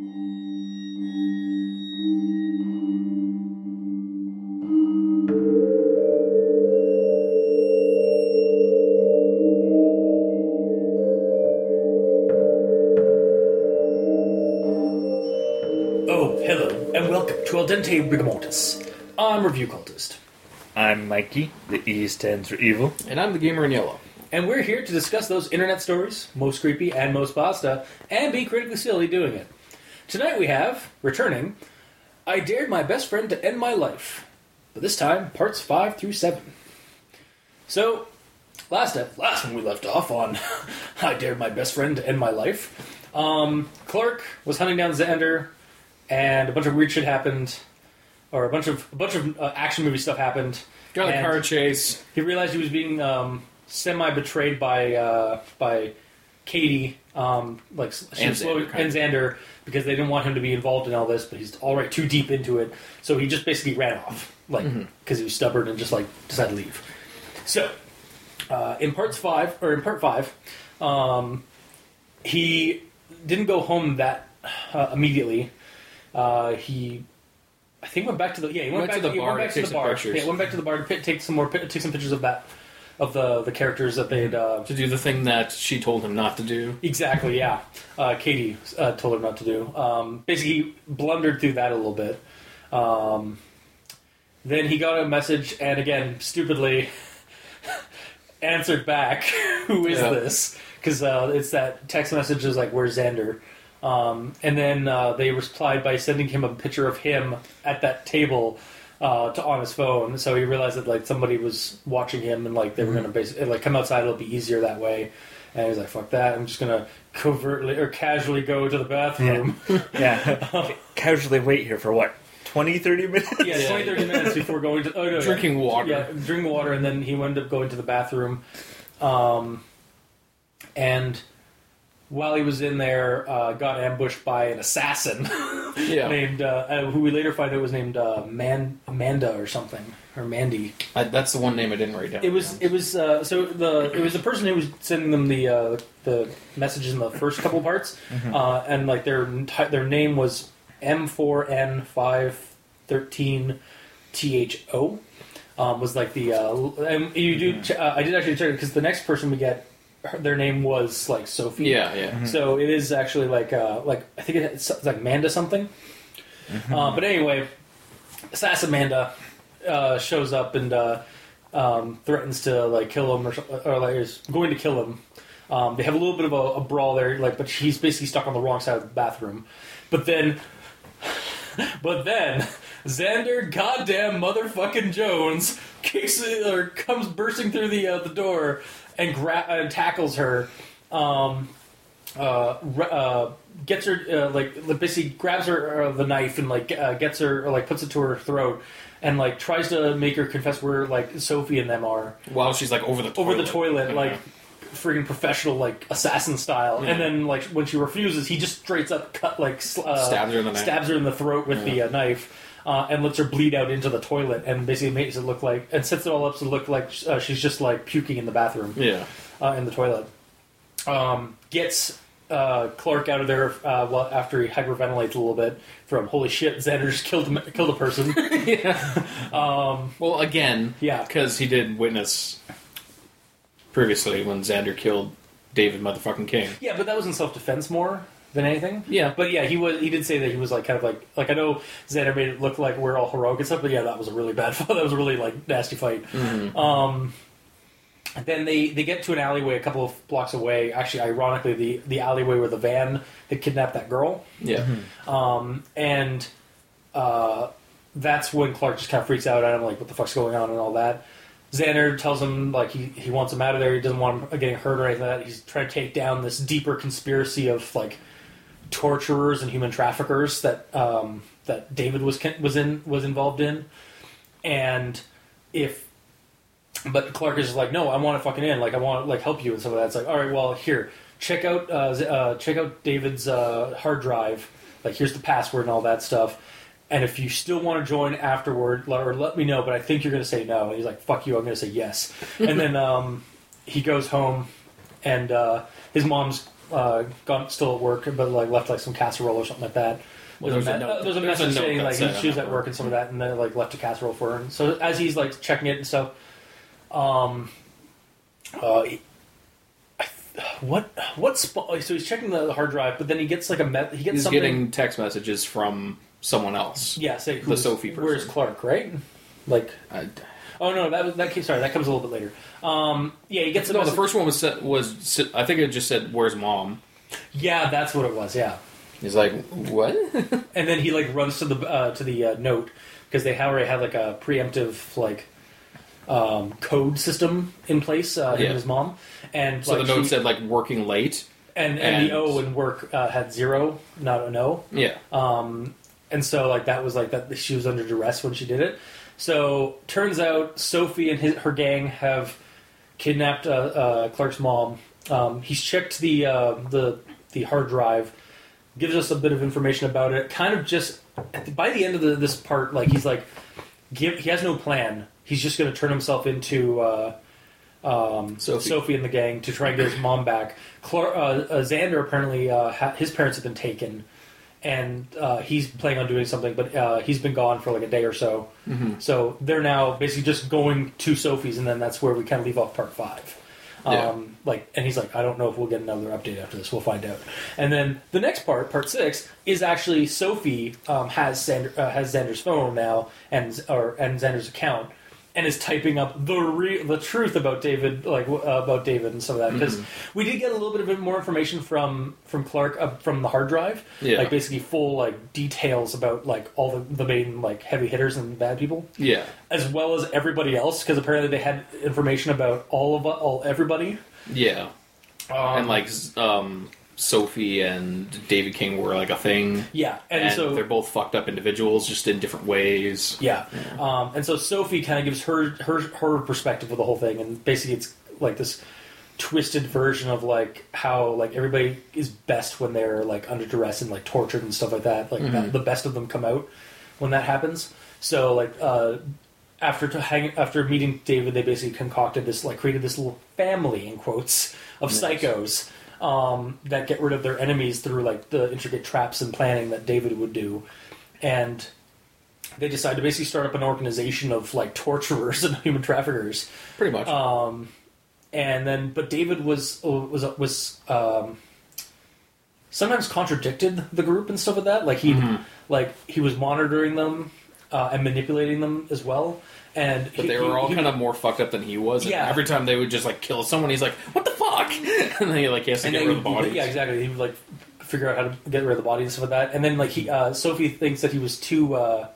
Oh, to Al Dente Rigamortis. I'm Review Cultist, I'm Mikey. The E stands for evil. And I'm the gamer in yellow. and we're here to discuss those internet stories, most creepy and most pasta, and be critically silly doing it. Tonight we have, returning, I Dared My Best Friend to End My Life, but this time parts 5 through 7. So, last last when we left off on I Dared My Best Friend to End My Life, um, Clark was hunting down Xander, and a bunch of weird shit happened, or a bunch of a bunch of uh, action movie stuff happened. Got a car chase. He realized he was being um, semi betrayed by uh, by Katie, um, like she And Xander, kind and Xander, because they didn't want him to be involved in all this. But he's already too deep into it, so he just basically ran off, like Mm-hmm. because he was stubborn and just like decided to leave. So, uh, in parts five or in part five, um, he didn't go home that uh, immediately. Uh, he, I think, went back to the yeah. He went, Went back to the he bar Went back to to take the some bar. pictures. Yeah, went back to the bar to take some more, pi- take some pictures of that, of the the characters that they'd. Uh, To do the thing that she told him not to do. exactly, yeah. Uh, Katie uh, told him not to do. Um, basically, he blundered through that a little bit. Um, then he got a message, and again, stupidly answered back, "Who is Yeah. this?" Because uh, it's that text message is like, "Where's Xander?" Um, and then uh, they replied by sending him a picture of him at that table uh, to on his phone. So he realized that like somebody was watching him, and like they were gonna basically like come outside. It'll be easier that way. And he's like, "Fuck that! I'm just gonna covertly or casually go to the bathroom." Yeah. Casually wait here for what? 20, 30 minutes? Yeah, Yeah, 20, 30 minutes before going to oh, no, Drinking yeah. water. Yeah, drinking water, and then he wound up going to the bathroom. Um, and while he was in there, uh, got ambushed by an assassin Yeah. named, uh, uh, who we later find out was named uh, Man Amanda or something or Mandy. I, that's the one name I didn't write down. It was it was uh, so the it was the person who was sending them the uh, the messages in the first couple parts, uh, and like their their name was M four N five thirteen T H O. Um, was like the uh, and you do uh, I did actually check it because the next person we get her, their name was like Sophie. Yeah, yeah. So it is actually like uh, like I think it's, it's like Manda something. Uh, but anyway, Assassin Manda uh, shows up and uh, um, threatens to like kill him or, or like is going to kill him. Um, they have a little bit of a, a brawl there, like, but he's basically stuck on the wrong side of the bathroom. But then, but then, Xander, goddamn motherfucking Jones, kicks it, or comes bursting through the uh, the door and gra- and tackles her. Um, uh, uh, gets her uh, like basically grabs her uh, the knife and like uh, gets her or like puts it to her throat and like tries to make her confess where like Sophie and them are While she's like over the toilet. over the toilet Yeah. like freaking professional like assassin style Yeah. and then like when she refuses he just straight up cut like uh, Stabs her in the neck. stabs her in the throat with the uh, knife uh, and lets her bleed out into the toilet and basically makes it look like and sets it all up to look like uh, she's just like puking in the bathroom Yeah. uh, in the toilet. Um, gets uh, Clark out of there uh, well, after he hyperventilates a little bit from holy shit, Xander just killed him, killed a person. Well, again, Yeah. because he did witness previously when Xander killed David motherfucking King. yeah, but that was in self defense more than anything. Yeah. but yeah, he was. He did say that he was like kind of like like I know Xander made it look like we're all heroic and stuff, but yeah, that was a really bad. Fight. that was a really like nasty fight. Um, then they, they get to an alleyway a couple of blocks away. Actually, ironically, the, the alleyway where the van that kidnapped that girl. Yeah. Um, and uh, that's when Clark just kind of freaks out at him, like, what the fuck's going on and all that. Xander tells him, like, he, he wants him out of there. He doesn't want him getting hurt or anything like that. He's trying to take down this deeper conspiracy of, like, torturers and human traffickers that um, that David was was in was involved in. And if but Clark is like, no, I want to fucking in. Like, I want to like help you and stuff like that. It's like, all right, well, here, check out uh, uh, check out David's uh, hard drive. Like, here's the password and all that stuff. And if you still want to join afterward, let, or let me know. But I think you're going to say no. And he's like, fuck you, I'm going to say yes. and then um, he goes home, and uh, his mom's uh, gone still at work, but like left like some casserole or something like that. Well, there's, there's a, a me- note- uh, there's a there's a message note saying like he- she was at work and some of that, and then like left a casserole for her. And so as he's like checking it and stuff, um, uh, he- I th- what what sp- so he's checking the hard drive, but then he gets like a me- he gets He's something. getting text messages from someone else. yeah, say the Sophie person. Where's Clark? Right? Like I, oh no, that was that. came- Sorry, that comes a little bit later. Um, yeah, he gets a no, the first one was set, was I think it just said "Where's mom?" Yeah, that's what it was. Yeah. He's like, "What?" and then he like runs to the uh, to the uh, note because they already had like a preemptive like um, code system in place. Uh, him Yeah. and his mom, and so like, the note she- said like "working late." and, and and- the O in work uh, had zero, not an O. Yeah, Um, and so like that was like that she was under duress when she did it. So turns out Sophie and his, her gang have kidnapped uh, uh, Clark's mom. Um, he's checked the uh, the the hard drive, gives us a bit of information about it. Kind of just by the end of the, this part, like he's like, give, he has no plan. He's just going to turn himself into. Uh, um, Sophie. Sophie and the gang to try and get his mom back. Clar- uh, uh, Xander apparently uh, ha- his parents have been taken, and uh, he's planning on doing something, but uh, he's been gone for like a day or so. Mm-hmm. So they're now basically just going to Sophie's, and then that's where we kind of leave off part five. Yeah. Um, like, and he's like, I don't know if we'll get another update after this. We'll find out. And then the next part, part six, is actually Sophie um, has Xander, uh, has Xander's phone now and or and Xander's account, and is typing up the re- the truth about David, like uh, about David and some of that. Because Mm-hmm. we did get a little bit of more information from from Clark uh, from the hard drive, Yeah. like basically full like details about like all the, the main like heavy hitters and bad people yeah, as well as everybody else because apparently they had information about all of all everybody. yeah. Um, and like um, Sophie and David King were like a thing, yeah, and, and, so they're both fucked up individuals, just in different ways. yeah, Um, and so Sophie kind of gives her her her perspective of the whole thing, and basically it's like this twisted version of like how like everybody is best when they're like under duress and like tortured and stuff like that. Like that, the best of them come out when that happens. So like uh, after to hang, after meeting David, they basically concocted this like created this little family in quotes of Nice. psychos um, that get rid of their enemies through like the intricate traps and planning that David would do, and they decide to basically start up an organization of like torturers and human traffickers. Pretty much. Um, and then, but David was was was um, sometimes contradicted the group and stuff like that. Like he Mm-hmm. like he was monitoring them uh, and manipulating them as well. And but he- they were he- all he- kind of more fucked up than he was. And Yeah. every time they would just like kill someone, he's like, "What the fuck?" and then he like he has to and get rid of the bodies. Yeah, exactly. He would like figure out how to get rid of the body and stuff like that. And then like he uh, Sophie thinks that he was too. Uh,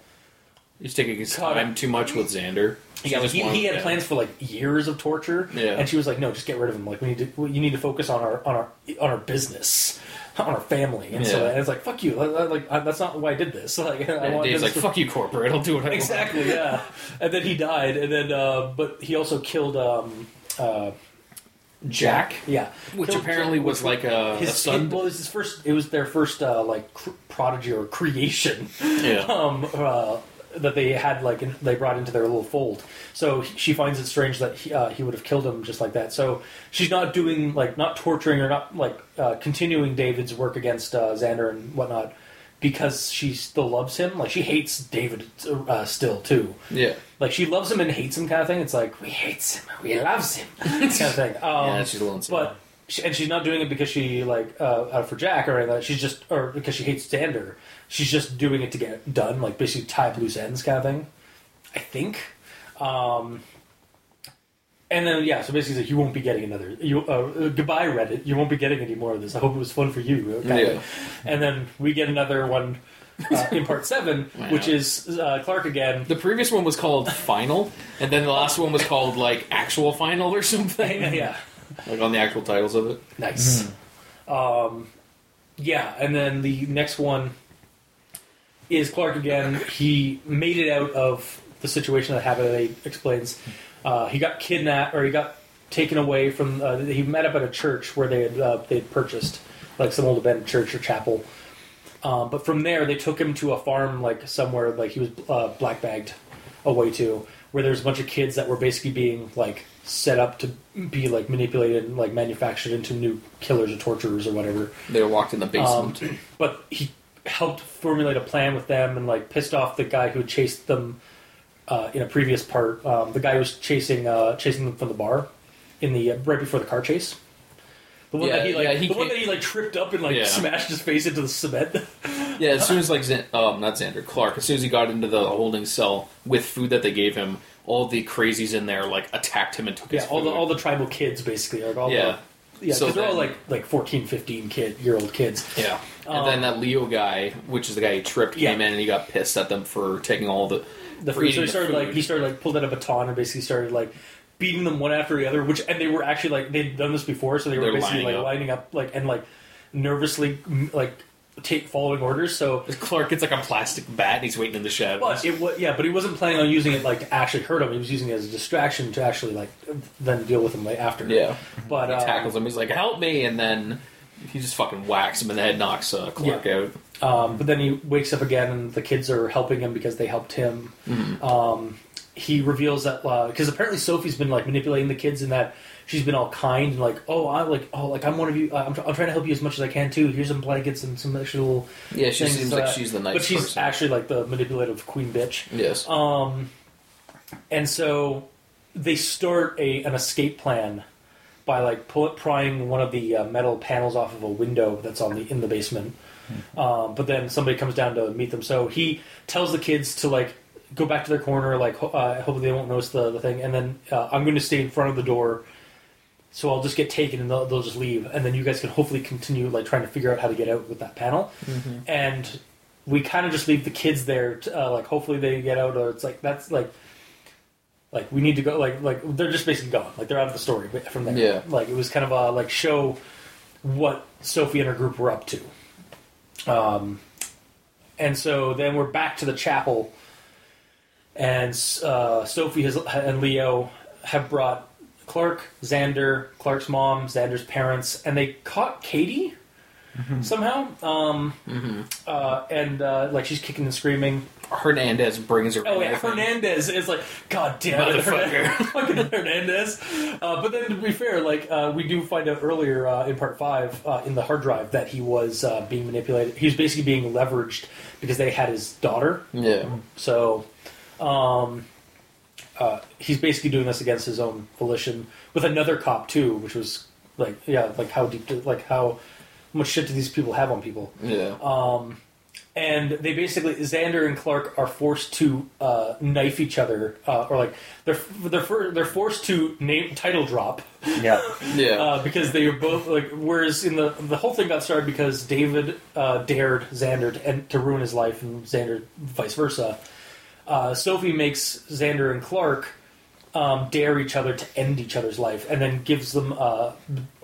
He's taking his time too much with Xander. She Yeah, like, he, wanted- he had yeah. plans for like years of torture, Yeah. and she was like, "No, just get rid of him. Like, we need to, you need to focus on our on our on our business, on our family." And so, and it's like, "Fuck you! Like, I, that's not why I did this." Like, I And want Dave's like, to- "Fuck you, corporate. I'll do what I want." exactly, yeah. And then he died, and then, uh, but he also killed, um, uh, Jack, yeah, which Killed- apparently was like a, his a son. Well, it was his first. It was their first uh, like cr- prodigy or creation. yeah. um, uh, that they had like in, they brought into their little fold. So she finds it strange that he, uh, he would have killed him just like that. So she's not doing like not torturing or not like uh, continuing David's work against uh, Xander and whatnot because she still loves him. Like she hates David uh, still too. yeah. Like she loves him and hates him kind of thing. It's like we hates him, we loves him kind of thing. Um, yeah, she's insane. but she, and she's not doing it because she like uh, out for Jack or anything. She's just or because she hates Xander. She's just doing it to get it done, like basically tie up loose ends kind of thing. I think. Um, and then yeah, so basically, like, you won't be getting another. You uh, goodbye Reddit. You won't be getting any more of this. I hope it was fun for you. Okay. Yeah. And then we get another one uh, in part seven, Wow. which is uh, Clark again. the previous one was called Final, and then the last one was called like Actual Final or something. yeah. Like on the actual titles of it. Nice. Um, yeah, and then the next one is Clark again. He made it out of the situation that happened. He explains uh, he got kidnapped or he got taken away from. Uh, he met up at a church where they had uh, they had purchased like some old abandoned church or chapel. Um, but from there, they took him to a farm like somewhere like he was uh, black bagged away to, where there's a bunch of kids that were basically being like set up to be like manipulated and like manufactured into new killers or torturers or whatever. They walked in the Um, basement. but he helped formulate a plan with them and like pissed off the guy who chased them uh, in a previous part. Um, the guy who was chasing uh, chasing them from the bar in the uh, right before the car chase. The one Yeah, that he like, yeah, he the one that he like tripped up and like Yeah. smashed his face into the cement. yeah, as soon as like Xan- um, not Xander Clark, as soon as he got into the holding cell with food that they gave him, all the crazies in there like attacked him and took yeah, his all the all the tribal kids basically, like all Yeah. the yeah, So they're all then- like like 14, 15 kid year old kids. Yeah. And Um, then that Leo guy, which is the guy who tripped, Yeah. came in and he got pissed at them for taking all the the for food. eating So he the started food. like he started like pulled out a baton and basically started like beating them one after the other. Which and they were actually like they'd done this before, so they were They're basically lining like up. lining up like and like nervously like take following orders. So. Clark gets like a plastic bat and he's waiting in the shadows. But it was yeah, but he wasn't planning on using it like to actually hurt him. He was using it as a distraction to actually like then deal with him like after. yeah. but He uh, tackles him. He's like, "Help me!" And then he just fucking whacks him in the head, knocks uh, Clark out. Um, but then he wakes up again, and the kids are helping him because they helped him. Mm-hmm. Um, he reveals that because apparently Sophie's been like manipulating the kids, in that she's been all kind and like, oh, I like, oh, like I'm one of you. I'm, tr- I'm trying to help you as much as I can too. Here's some blankets and some little. Yeah, she things, seems uh, like she's the nice but she's person. actually like the manipulative queen bitch. yes. Um, and so they start a an escape plan by like pull, prying one of the uh, metal panels off of a window that's on the in the basement. Um, but then somebody comes down to meet them. So he tells the kids to like go back to their corner. Like ho- uh, hopefully they won't notice the, the thing. And then uh, I'm going to stay in front of the door. So I'll just get taken and they'll, they'll just leave. And then you guys can hopefully continue like trying to figure out how to get out with that panel. And we kind of just leave the kids there. To, uh, like hopefully they get out, or it's like that's like like we need to go. Like like they're just basically gone. Like they're out of the story from there. Yeah. Like it was kind of a like show what Sophie and her group were up to. Um, and so then we're back to the chapel, and uh, Sophie has, and Leo have brought Clark, Xander, Clark's mom, Xander's parents, and they caught Katie somehow. Um, uh, and uh, like she's kicking and screaming. Hernandez brings her. Oh yeah. Hernandez is like, God damn it, Motherfucker. fucking Hernandez. Uh, but then to be fair, like uh, we do find out earlier uh, in part five uh, in the hard drive that he was uh, being manipulated. He was basically being leveraged because they had his daughter. Yeah. So um, uh, he's basically doing this against his own volition with another cop too, which was like yeah, like how deep, do, like how much shit do these people have on people? Yeah. Um, and they basically Xander and Clark are forced to uh, knife each other, uh, or like they're they're for, they're forced to name title drop Yeah. yeah. uh, because they are both like. Whereas in the the whole thing got started because David uh, dared Xander to, and, to ruin his life, and Xander vice versa. Uh, Sophie makes Xander and Clark um, dare each other to end each other's life, and then gives them uh,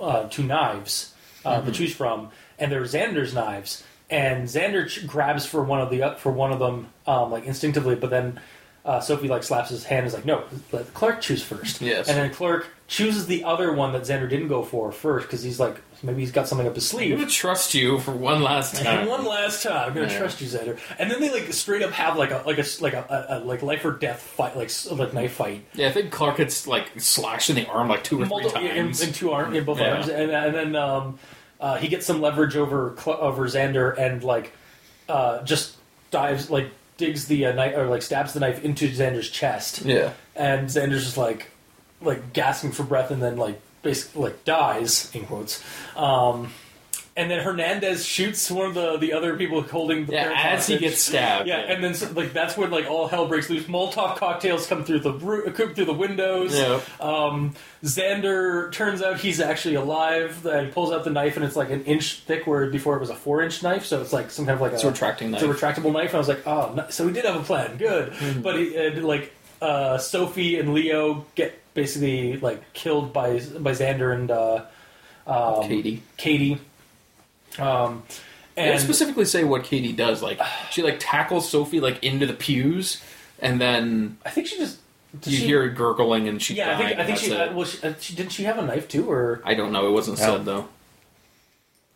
uh, two knives uh, to choose from, and they're Xander's knives. And Xander ch- grabs for one of the for one of them um, like instinctively, but then uh, Sophie like slaps his hand and is like, "No, let Clark choose first. Yes. And then Clark chooses the other one that Xander didn't go for first because he's like maybe he's got something up his sleeve. I'm gonna trust you for one last And time. one last time, I'm gonna Yeah. trust you, Xander. And then they like straight up have like a like a like a, a, a like life or death fight, like like knife fight, Yeah, I think Clark gets like slashed in the arm like two or three Multiple- in, times. in two arms, in both Yeah. arms, and, and then um, uh, he gets some leverage over over Xander and like uh, just dives like digs the uh, knife or like stabs the knife into Xander's chest, yeah. and Xander's just like like gasping for breath and then like basically like dies in quotes. Um, and then Hernandez shoots one of the, the other people holding the Yeah, as he gets stabbed. Yeah, and then so, like that's when like all hell breaks loose. Molotov cocktails come through the come through the windows. Yeah. Um, Xander turns out he's actually alive. And he pulls out the knife and it's like an inch thick, where before it was a four inch knife. So it's like some kind of like It's a a retracting it's a retractable knife. And I was like, oh, so we did have a plan. Good, Mm-hmm. but he, and, like uh, Sophie and Leo get basically like killed by by Xander and uh, um, Katie. Katie. Um, They don't and specifically say what Katie does. Like she like tackles Sophie like into the pews, and then I think she just did you she- hear her gurgling, and she Yeah, I think I think she, that's uh, well, she, uh, she didn't she have a knife too, or I don't know. It wasn't No. said though.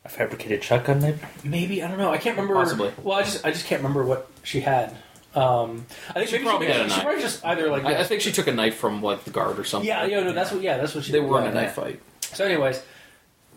A fabricated shotgun maybe? maybe I don't know. I can't remember. Possibly. Well, I just I just can't remember what she had. Um, I think She maybe probably she, had a she knife. probably just either like I, I think she took a knife from like the guard or something. yeah, yeah, no, that's what yeah, that's what she they were in yeah, a knife fight. So, anyways,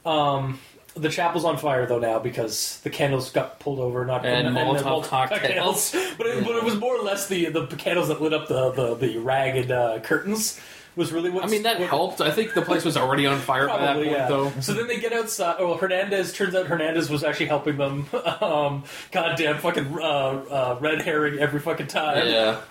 um, the chapel's on fire though now because the candles got pulled over, not And the Molotov cocktails. But it, but it was more or less the the candles that lit up the the, the ragged uh, curtains was really what I mean, that what, helped. I think the place was already on fire by that point, yeah. though. So then they get outside. Well, Hernandez turns out Hernandez was actually helping them. um, goddamn fucking uh, uh, red herring every fucking time. Yeah.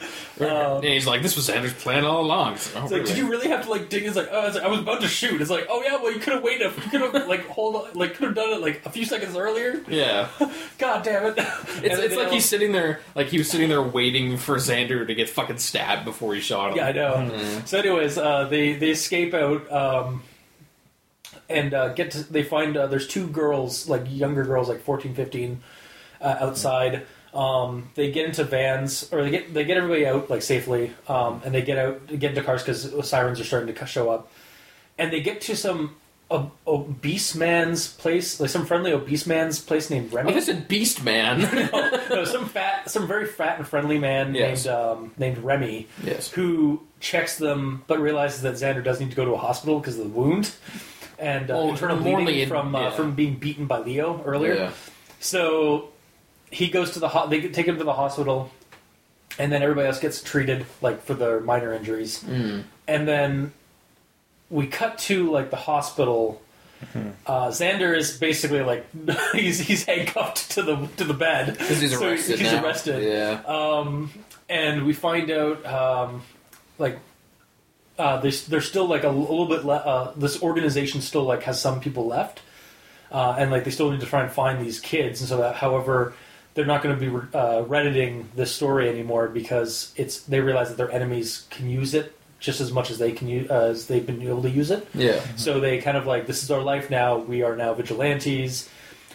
Um, and he's like, "This was Xander's plan all along." It's like, "Oh, It's like, really?" did you really have to like dig? It's like, oh, it's like, I was about to shoot. It's like, oh yeah, well you could have waited. You could have like hold, on, like could have done it like a few seconds earlier. Yeah. God damn it! It's, it's like he's sitting there, like he was sitting there waiting for Xander to get fucking stabbed before he shot him. Yeah, I know. So, anyways, uh, they they escape out um, and uh, get to. They find uh, there's two girls, like younger girls, like 14, 15, uh, outside. Um, they get into vans, or they get they get everybody out like safely, um, and they get out get into cars because sirens are starting to show up, and they get to some. Ob- obese man's place, like some friendly obese man's place named Oh, Remy. they said Beast Man. no, some fat, some very fat and friendly man Yes. named um, named Remy, Yes. who checks them, but realizes that Xander does need to go to a hospital because of the wound and uh, Well, internal bleeding lead- from uh, yeah. from being beaten by Leo earlier. Yeah. So he goes to the ho- they take him to the hospital, and then everybody else gets treated like for their minor injuries, Mm. and then we cut to like the hospital. Uh, Xander is basically like he's he's handcuffed to the to the bed Because he's So arrested he's now. arrested. Yeah. Um, and we find out, um, like, uh, there's, there's still like a, little bit. Le- uh, this organization still like has some people left, uh, and like they still need to try and find these kids. And so that, however, they're not going to be uh, redditing this story anymore because it's they realize that their enemies can use it just as much as they can use uh, as they've been able to use it. Yeah. So they kind of like, this is our life now. We are now vigilantes.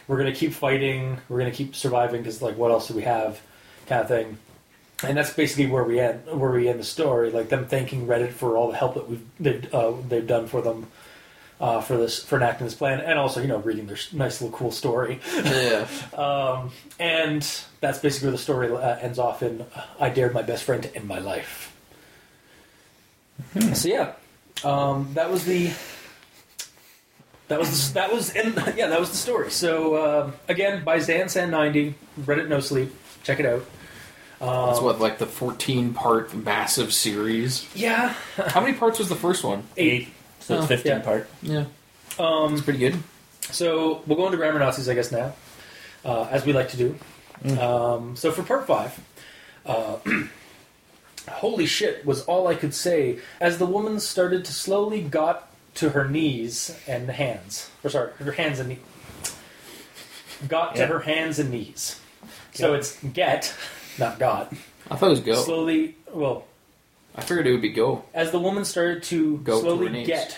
We're going to keep fighting. We're going to keep surviving because, like, what else do we have? Kind of thing. And that's basically where we end. Where we end the story, like them thanking Reddit for all the help that we've they've, uh, they've done for them uh, for this for enacting this plan, and also you know reading their nice little cool story. Yeah. Um, and that's basically where the story uh, ends off in I dared my best friend to end my life. So yeah, um, that was the that was the, that was and yeah that was the story. So um again, by ZandSand ninety, Reddit No Sleep, check it out. Um, That's what, like the 14 part massive series. Yeah, How many parts was the first one? eight. So it's Oh, 15 yeah. part. Yeah. Um, It's pretty good. So we'll go into grammar Nazis, I guess, now, uh, as we like to do. Um, so for part five, uh, holy shit was all I could say as the woman started to slowly got to her knees and hands. Or sorry, her hands and knees. Got to Yeah. her hands and knees. So Yeah. it's get, not got. I thought it was go. Slowly, well, I figured it would be go as the woman started to Go to slowly knees. get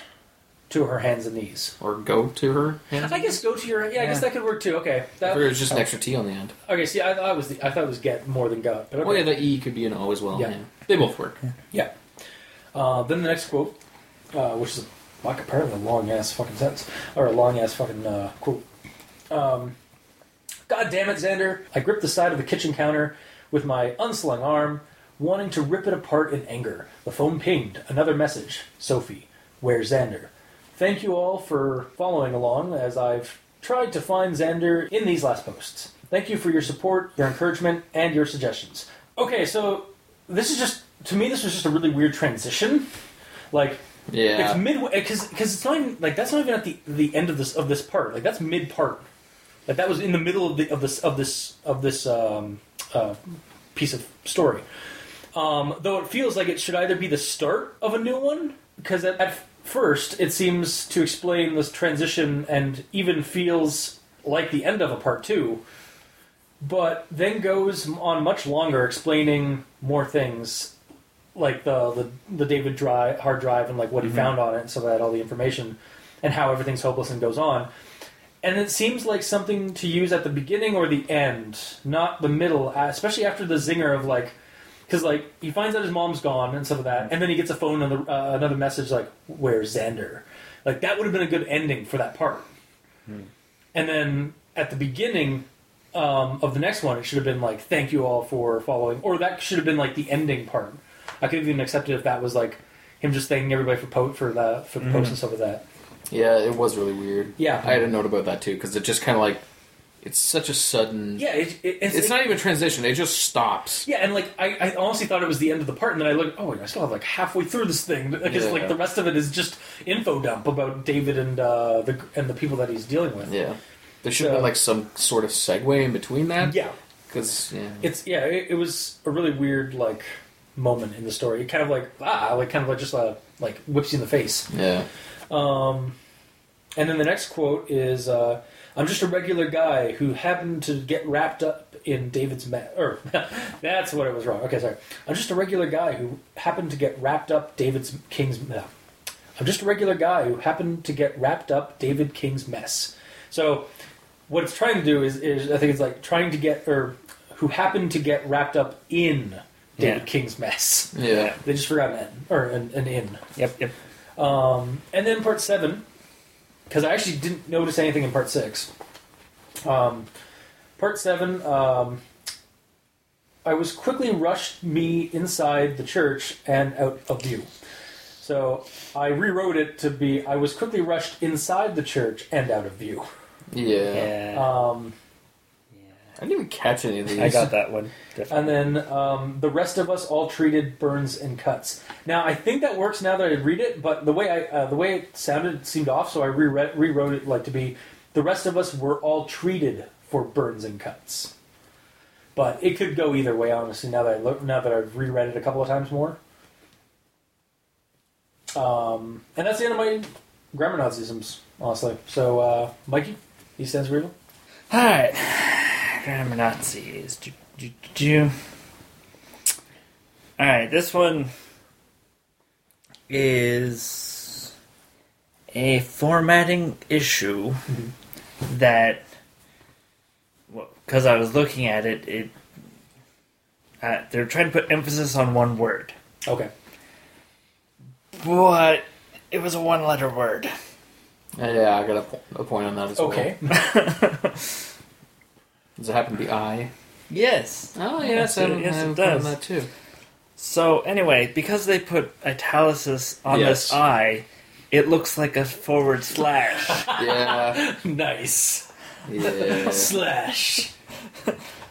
to her hands and knees. or go to her. hands. I guess go to your yeah. I guess that could work too. Okay, I that, figured it was just an extra T on the end. Okay, see, I thought it was the, I thought it was get more than got. But okay. Oh yeah, the E could be an O as well. Yeah. Yeah. They both work. yeah. Uh, then the next quote, uh, which is like apparently a long ass fucking sentence or a long ass fucking uh, quote. Um, God damn it, Xander! I gripped the side of the kitchen counter with my unslung arm, wanting to rip it apart in anger. The phone pinged. Another message. Sophie, where's Xander? Thank you all for following along as I've tried to find Xander in these last posts. Thank you for your support, your encouragement, and your suggestions. Okay, so this is just to me this was just a really weird transition. Like Yeah. it's midway because because it's not even like that's not even at the the end of this of this part. Like that's mid part. Like that was in the middle of the of this of this of this um, uh, piece of story. Um, though it feels like it should either be the start of a new one because at, at first it seems to explain this transition and even feels like the end of a part two, but then goes on much longer explaining more things like the the, the David drive, hard drive and like what he mm-hmm. found on it and so that all the information and how everything's hopeless and goes on. And it seems like something to use at the beginning or the end, not the middle, especially after the zinger of like, because like he finds out his mom's gone and stuff of that, and then he gets a phone and uh, another message like, "Where's Xander?" Like that would have been a good ending for that part. And then at the beginning, um, of the next one, it should have been like, "Thank you all for following," or that should have been like the ending part. I could have even accepted if that was like him just thanking everybody for po- for the for the Mhm. post and stuff of that. Yeah, it was really weird. Yeah. I had a note about that too because it just kind of like it's such a sudden. Yeah, it, it, it's, it's not even a transition. It just stops. Yeah, and like I, I honestly thought it was the end of the part, and then I looked. Oh, I still have like halfway through this thing because Yeah. like the rest of it is just info dump about David and uh, the and the people that he's dealing with. Yeah, there should have So- been like some sort of segue in between that. Yeah, because yeah, it's yeah, it, it was a really weird like moment in the story. It kind of like ah, like kind of like just uh, like whips you in the face. yeah, Um, and then the next quote is, uh, "I'm just a regular guy who happened to get wrapped up in David's mess. or that's what it was wrong. Okay, sorry. I'm just a regular guy who happened to get wrapped up David's King's. No. I'm just a regular guy who happened to get wrapped up David King's mess. So, what it's trying to do is, is I think it's like trying to get or who happened to get wrapped up in David Yeah. King's mess. yeah. They just forgot an N or an, an in. Yep, yep. Um, and then part seven, because I actually didn't notice anything in part six. Um, part seven, um, I was quickly rushed me inside the church and out of view. So I rewrote it to be I was quickly rushed inside the church and out of view. Yeah. Yeah. Um, I didn't even catch any of these. I got that one. and then um, the rest of us all treated burns and cuts. Now I think that works now that I read it, but the way I uh, the way it sounded seemed off, so I reread, rewrote it like to be the rest of us were all treated for burns and cuts. But it could go either way, honestly. Now that I look, now that I've reread it a couple of times more, um, and that's the end of my grammar Nazisms, honestly. So, uh, Mikey, he stands for evil. Alright. Grammar Nazis. Do, do, do. Alright, this one is a formatting issue that, because I was looking at it, it uh, they're trying to put emphasis on one word, Okay. but it was a one-letter word. Yeah, I got a, po- a point on that as well. Okay. Does it happen to be I? Yes. Oh Yes, I, it- yes, I have it a point on does. that too. So anyway, because they put italics on Yes. this I, it looks like a forward slash. Yeah, nice. yeah. Slash.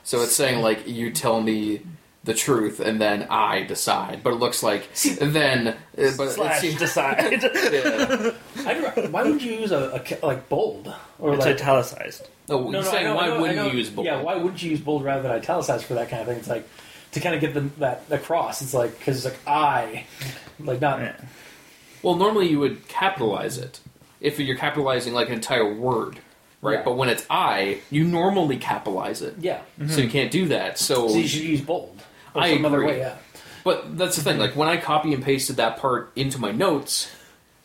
So it's saying like you tell me the truth and then I decide, but it looks like then, uh, but it slash seems decide. yeah. I'd, why would you use a, a ca- like bold or it's like? italicized. No, no, he's no, I saying know, why I know, wouldn't know. you use bold? Yeah, why wouldn't you use bold rather than italicized for that kind of thing? It's like to kind of get the, that across. It's like because it's like I, like not. Yeah. Well, normally you would capitalize it if you're capitalizing like an entire word, right? Yeah. But when it's I, you normally capitalize it, Yeah, so you can't do that. So, so you should use bold. Or I some other agree. way. Yeah. but that's the thing. Like when I copy and pasted that part into my notes.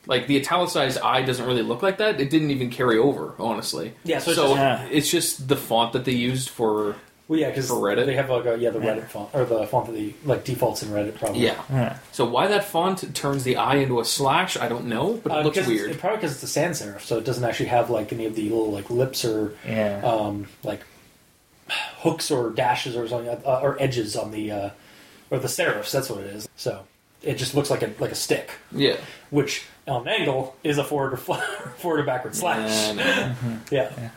Like the italicized I doesn't really look like that. It didn't even carry over, honestly. Yeah, so So, it's just- it's just the font that they used for Well, yeah, because For Reddit? they have like a yeah the Yeah. Reddit font or the font that the like defaults in Reddit probably. yeah. Yeah. So why that font turns the I into a slash, I don't know, but it Uh, looks 'cause it's- weird. It, probably because it's a sans serif, so it doesn't actually have like any of the little like lips or Yeah. um, like hooks or dashes or something uh, or edges on the uh, or the serifs. That's what it is. So it just looks like a like a stick, yeah. which on an angle is a forward or forward or backward slash. And, uh, Yeah.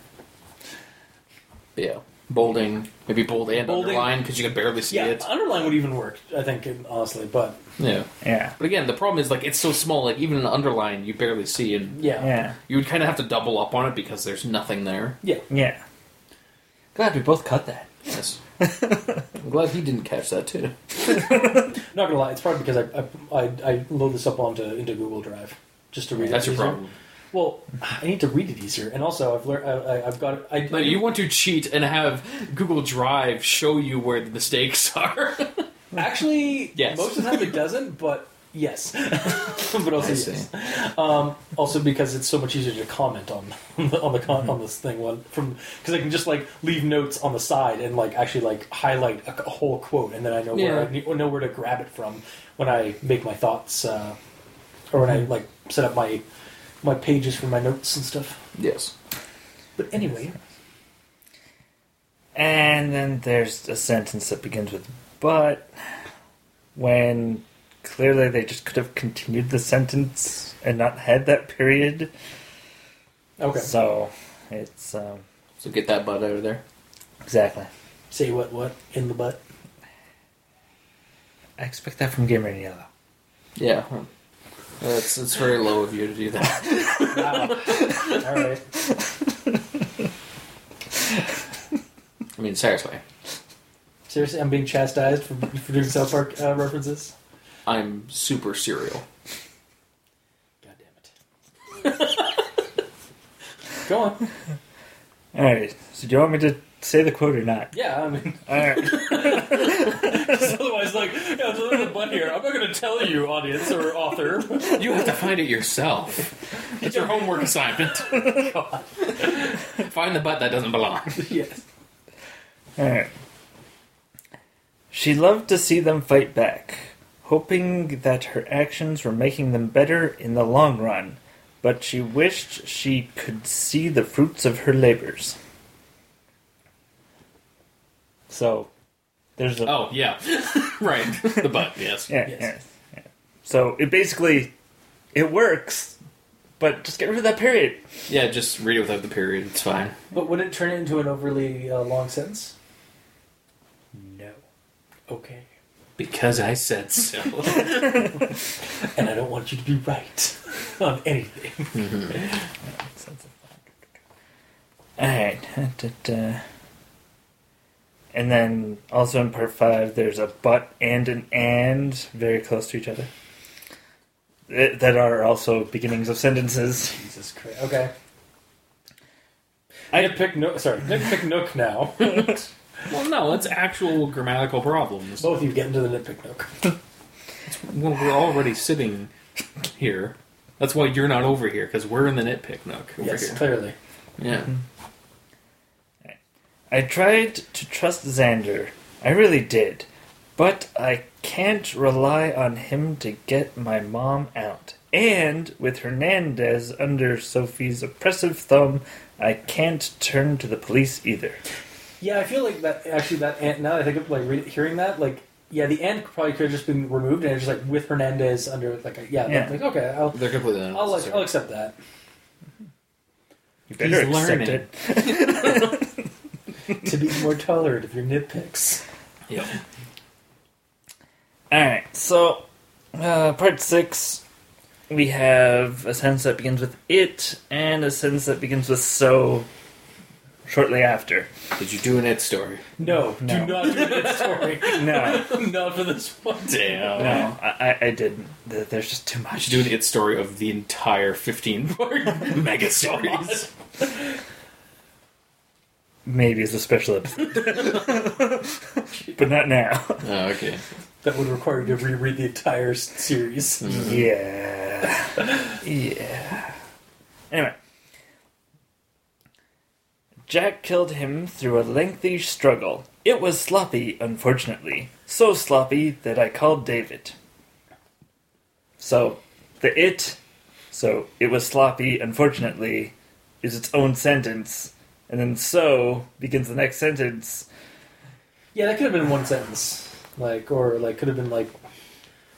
yeah. Bolding, maybe bold and Bolding. underline because you can barely see Yeah, it. underline would even work, I think, honestly. But Yeah. yeah. But again, the problem is like it's so small. Like even an underline, you barely see, and yeah, Yeah. you would kind of have to double up on it because there's nothing there. yeah. Yeah. Glad we both cut that. Yes. I'm glad he didn't catch that too. Not gonna lie, it's probably because I I, I, I load this up onto into Google Drive just to read That's it. your easier. problem. Well, I need to read it easier, and also I've learned I, I've got I, No, you want to cheat and have Google Drive show you where the mistakes are. actually Yes. most of the time it doesn't, but yes, but also I yes. Um, also because it's so much easier to comment on on the, on, the con- on this thing one from because I can just like leave notes on the side and like actually like highlight a, a whole quote, and then I know where I Yeah. need, know where to grab it from when I make my thoughts uh, or when I like set up my my pages for my notes and stuff. yes. But anyway, And then there's a sentence that begins with but, when clearly they just could have continued the sentence and not had that period. Okay. So, it's, um, So get that butt out of there. exactly. Say what? What in the butt? I expect that from Gamer in Yellow. Yeah. It's it's very low of you to do that. Wow. All right. I mean, seriously, Seriously, I'm being chastised for, for doing South Park uh, references. I'm super serial. God damn it. Go on. Alright, so do you want me to say the quote or not? Yeah, I mean, Alright. otherwise, like, yeah, there's a butt here. I'm not going to tell you, audience or author. You have to find it yourself. It's your homework assignment. God. Find the butt that doesn't belong. Yes. Alright. She loved to see them fight back, hoping that her actions were making them better in the long run, but she wished she could see the fruits of her labors. So, there's a. Oh yeah, right. The butt. Yes. yeah, yes. yeah, yeah. So, it basically. It works, but just get rid of that period. Yeah. Just read it without the period. It's fine. But would it turn it into an overly uh, long sentence? No. Okay. Because I said so. And I don't want you to be right on anything. Alright. Da-da. And then also in part five, there's a but and an and very close to each other. Th- That are also beginnings of sentences. Jesus Christ. Okay. I- Nitpick Nook. Sorry, Nitpick Nook now. well, no, it's actual grammatical problems. Both of you get into the Nitpick Nook. Well, we're already sitting here. That's why you're not over here because we're in the nitpick nook over Yes, here. clearly. Yeah. Mm-hmm. I tried to trust Xander. I really did. But I can't rely on him to get my mom out. And with Hernandez under Sophie's oppressive thumb, I can't turn to the police either. Yeah, I feel like that. Actually, that and now that I think of like re- hearing that, like, yeah, the end probably could have just been removed, and it's just like with Hernandez under like, a, yeah, Yeah. like okay, I'll They're completely I'll, like, unnecessary. I'll accept that. You better He's accept learning. it. to be more tolerant of your nitpicks. Yep. Alright, so uh, part six, we have a sentence that begins with it and a sentence that begins with so shortly after. Did you do an it story? No, No. do not do that story. No, not for this one. Damn. no, I, I- I didn't. There's just too I much. should do an it story of the entire 15 part mega stories. Maybe as a special episode. but not now. Oh, okay. That would require you to reread the entire s- series. Mm-hmm. Yeah. Yeah. Anyway. Jack killed him through a lengthy struggle. It was sloppy, unfortunately. So sloppy that I called David. So, the it, so it was sloppy, unfortunately, is its own sentence. And then so begins the next sentence. Yeah, that could have been one sentence, like, or like could have been like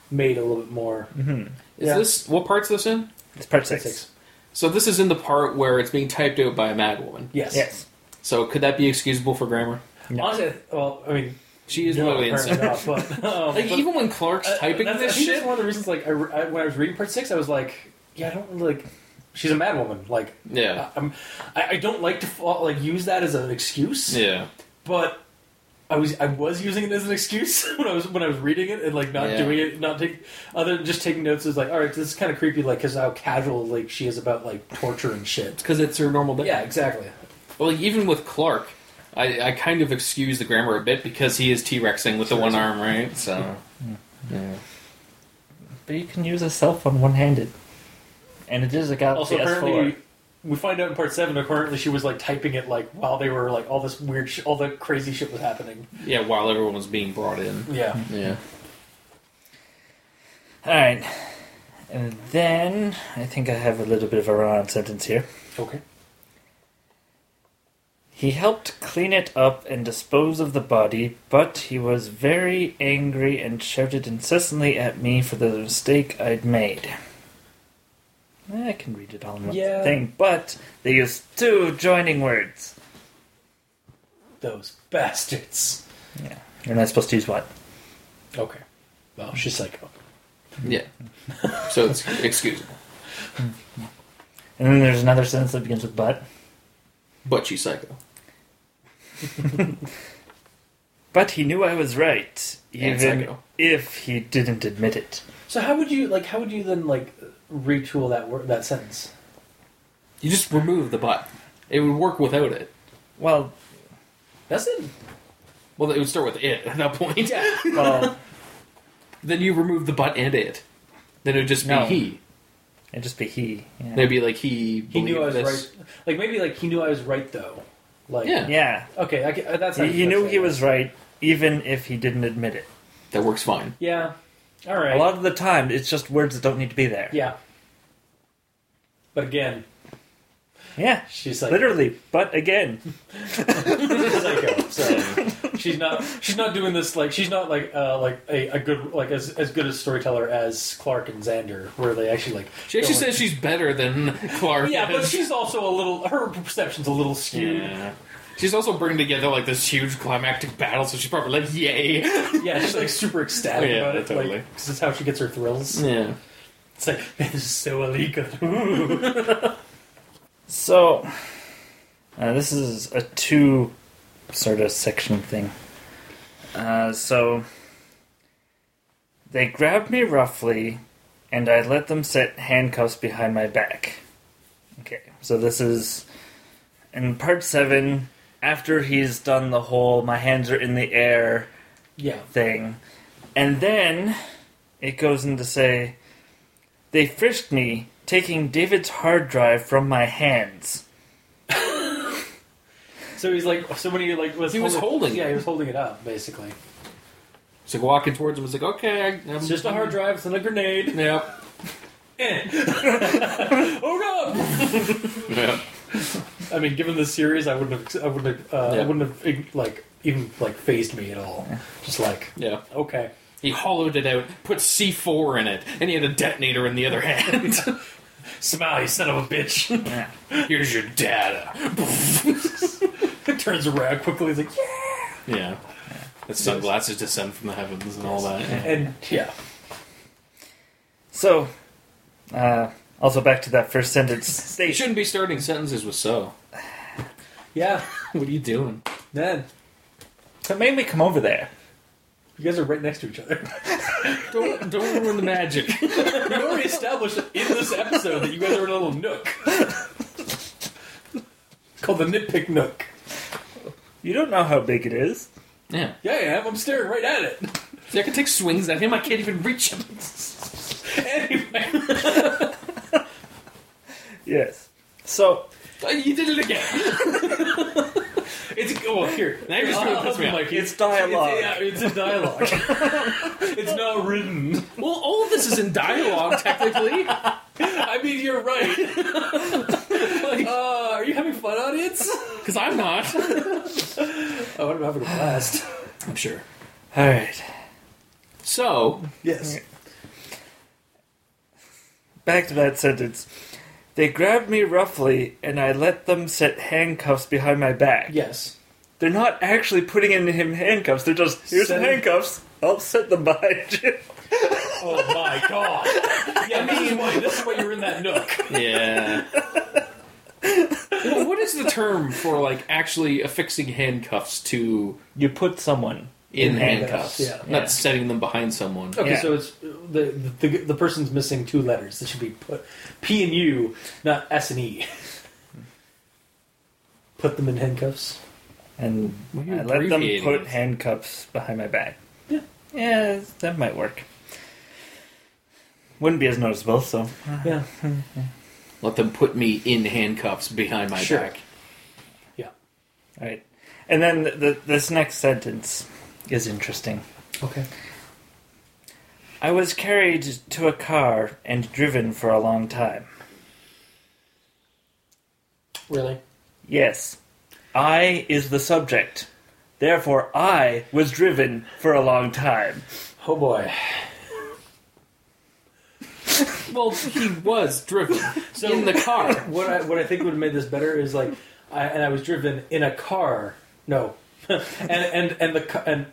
made a little bit more. Mm-hmm. Is Yeah. this what part's this in? It's part six. So this is in the part where it's being typed out by a mad woman. Yes. Yes. So could that be excusable for grammar? No. Honestly, well, I mean, She is no, really insane. not, but, um, Like but- even when Clark's Uh, typing that's, this I think shit. That's one of the reasons. Like, I, I, when I was reading part six, I was like, yeah, I don't really like. She's a mad woman. Like, Yeah. I, I'm, I, I don't like to like use that as an excuse. Yeah. But I was I was using it as an excuse when I was when I was reading it and like not Yeah. doing it, not take other than just taking notes. Is like, all right, this is kind of creepy. Like, because how casual like she is about like torture and shit. Because it's her normal day. Yeah, exactly. Well, like, even with Clark, I, I kind of excuse the grammar a bit because he is T Rexing with the one arm, right? So. Yeah. But you can use a cell phone one handed. And it is a Galaxy Also, S4. We find out in part seven. Apparently, she was like typing it like while they were like all this weird, sh- all the crazy shit was happening. Yeah, while everyone was being brought in. Yeah. Yeah. Alright. And then I think I have a little bit of a run on sentence here. Okay. He helped clean it up and dispose of the body, but he was very angry and shouted incessantly at me for the mistake I'd made. Eh, I can read it all in one Yeah. thing, but they used two joining words. Those bastards. Yeah. You're not supposed to use what? Okay. Well, she's psycho. Yeah. So it's excusable. And then there's another sentence that begins with but. But she's psycho. But he knew I was right, even if he didn't admit it. So how would you like? How would you then like retool that word, that sentence? You just remove the but. It would work without it. Well, That's it. Well, it would start with it at that point. Yeah. well, then you remove the but and it. Then it would just be No. he. it'd just be he. Yeah. It'd be like he. He knew I was believed this. right. Like maybe like he knew I was right though. Like Yeah. Yeah. Okay, I, ca- uh, that's He, he that's knew he was right, even if he didn't admit it. That works fine. Yeah. All right. A lot of the time, it's just words that don't need to be there. Yeah. But again, Yeah, she's like literally. But again, psycho. So she's not she's not doing this like she's not like uh, like a, a good like as as good a storyteller as Clark and Xander, where they actually like She actually go- says she's better than Clark. yeah, but she's also a little her perception's a little skewed. Yeah. She's also bringing together like this huge climactic battle, so she's probably like, "Yay!" Yeah, she's like super ecstatic Yeah, about it, totally. like because it's how she gets her thrills. Yeah. It's like man, this is so illegal. so uh, this is a two sort of section thing. Uh, so they grabbed me roughly, and I let them set handcuffs behind my back. Okay, so this is in part seven. After he's done the whole "my hands are in the air" yeah, thing. And then it goes into say, they frisked me, taking David's hard drive from my hands. so he's like so when he like was He was holding yeah he was holding it up basically. So walking towards him was like, "Okay, I, I'm It's just a hard drive, it's not a grenade. Yep. Eh. oh no! Yeah. I mean, given the series, I wouldn't have I wouldn't have uh, Yeah. I wouldn't have like even like phased me at all. Just like Yeah. okay, He hollowed it out, put C4 in it, and he had a detonator in the other hand. smile, you son of a bitch. Yeah. Here's your data. It turns around quickly. He's like yeah, Yeah. The sunglasses descend from the heavens and all that. and yeah, So, uh, also back to that first sentence. You They, shouldn't be starting sentences with so. Yeah. What are you doing? Man, so made me come over there. you guys are right next to each other. Don't, don't ruin the magic. we already established in this episode that you guys are in a little nook called the nitpick nook. You don't know how big it is. Yeah. Yeah, I am. I'm staring right at it. See, I can take swings at him. I can't even reach him. Anyway, Yes. So, You did it again. it's oh here. Now you're just gonna piss me help off. Mikey. It's dialogue. It's, yeah, it's a dialogue. it's not written. Well, all of this is in dialogue, technically. I mean, you're right. Like, Uh, are you having fun, audience? Because I'm not. Oh, I'm having a blast. I'm sure. all right. So, Yes. Back to that sentence. They grabbed me roughly, and I let them set handcuffs behind my back. Yes. They're not actually putting in him handcuffs. They're just here's some Set- handcuffs. I'll set them behind you. Oh my god. Yeah, this is why. This is why you're in that nook. yeah. well, what is the term for like actually affixing handcuffs to You put someone in, In handcuffs, handcuffs, yeah. not Yeah. setting them behind someone? Okay, Yeah. so it's the, the the person's missing two letters. That should be put P and U, not S and E. Put them in handcuffs. and I let them put handcuffs behind my back. Yeah. Yeah, that might work. Wouldn't be as noticeable, so Yeah. Let them put me in handcuffs behind my Sure. back. Yeah. all right. And then the, this next sentence is interesting. Okay. I was carried to a car and driven for a long time. Really? Yes. I is the subject. Therefore, I was driven for a long time. Oh boy. Well, he was driven So- in the car. What I what I think would have made this better is like, I, and I was driven in a car. No, and and and the ca- and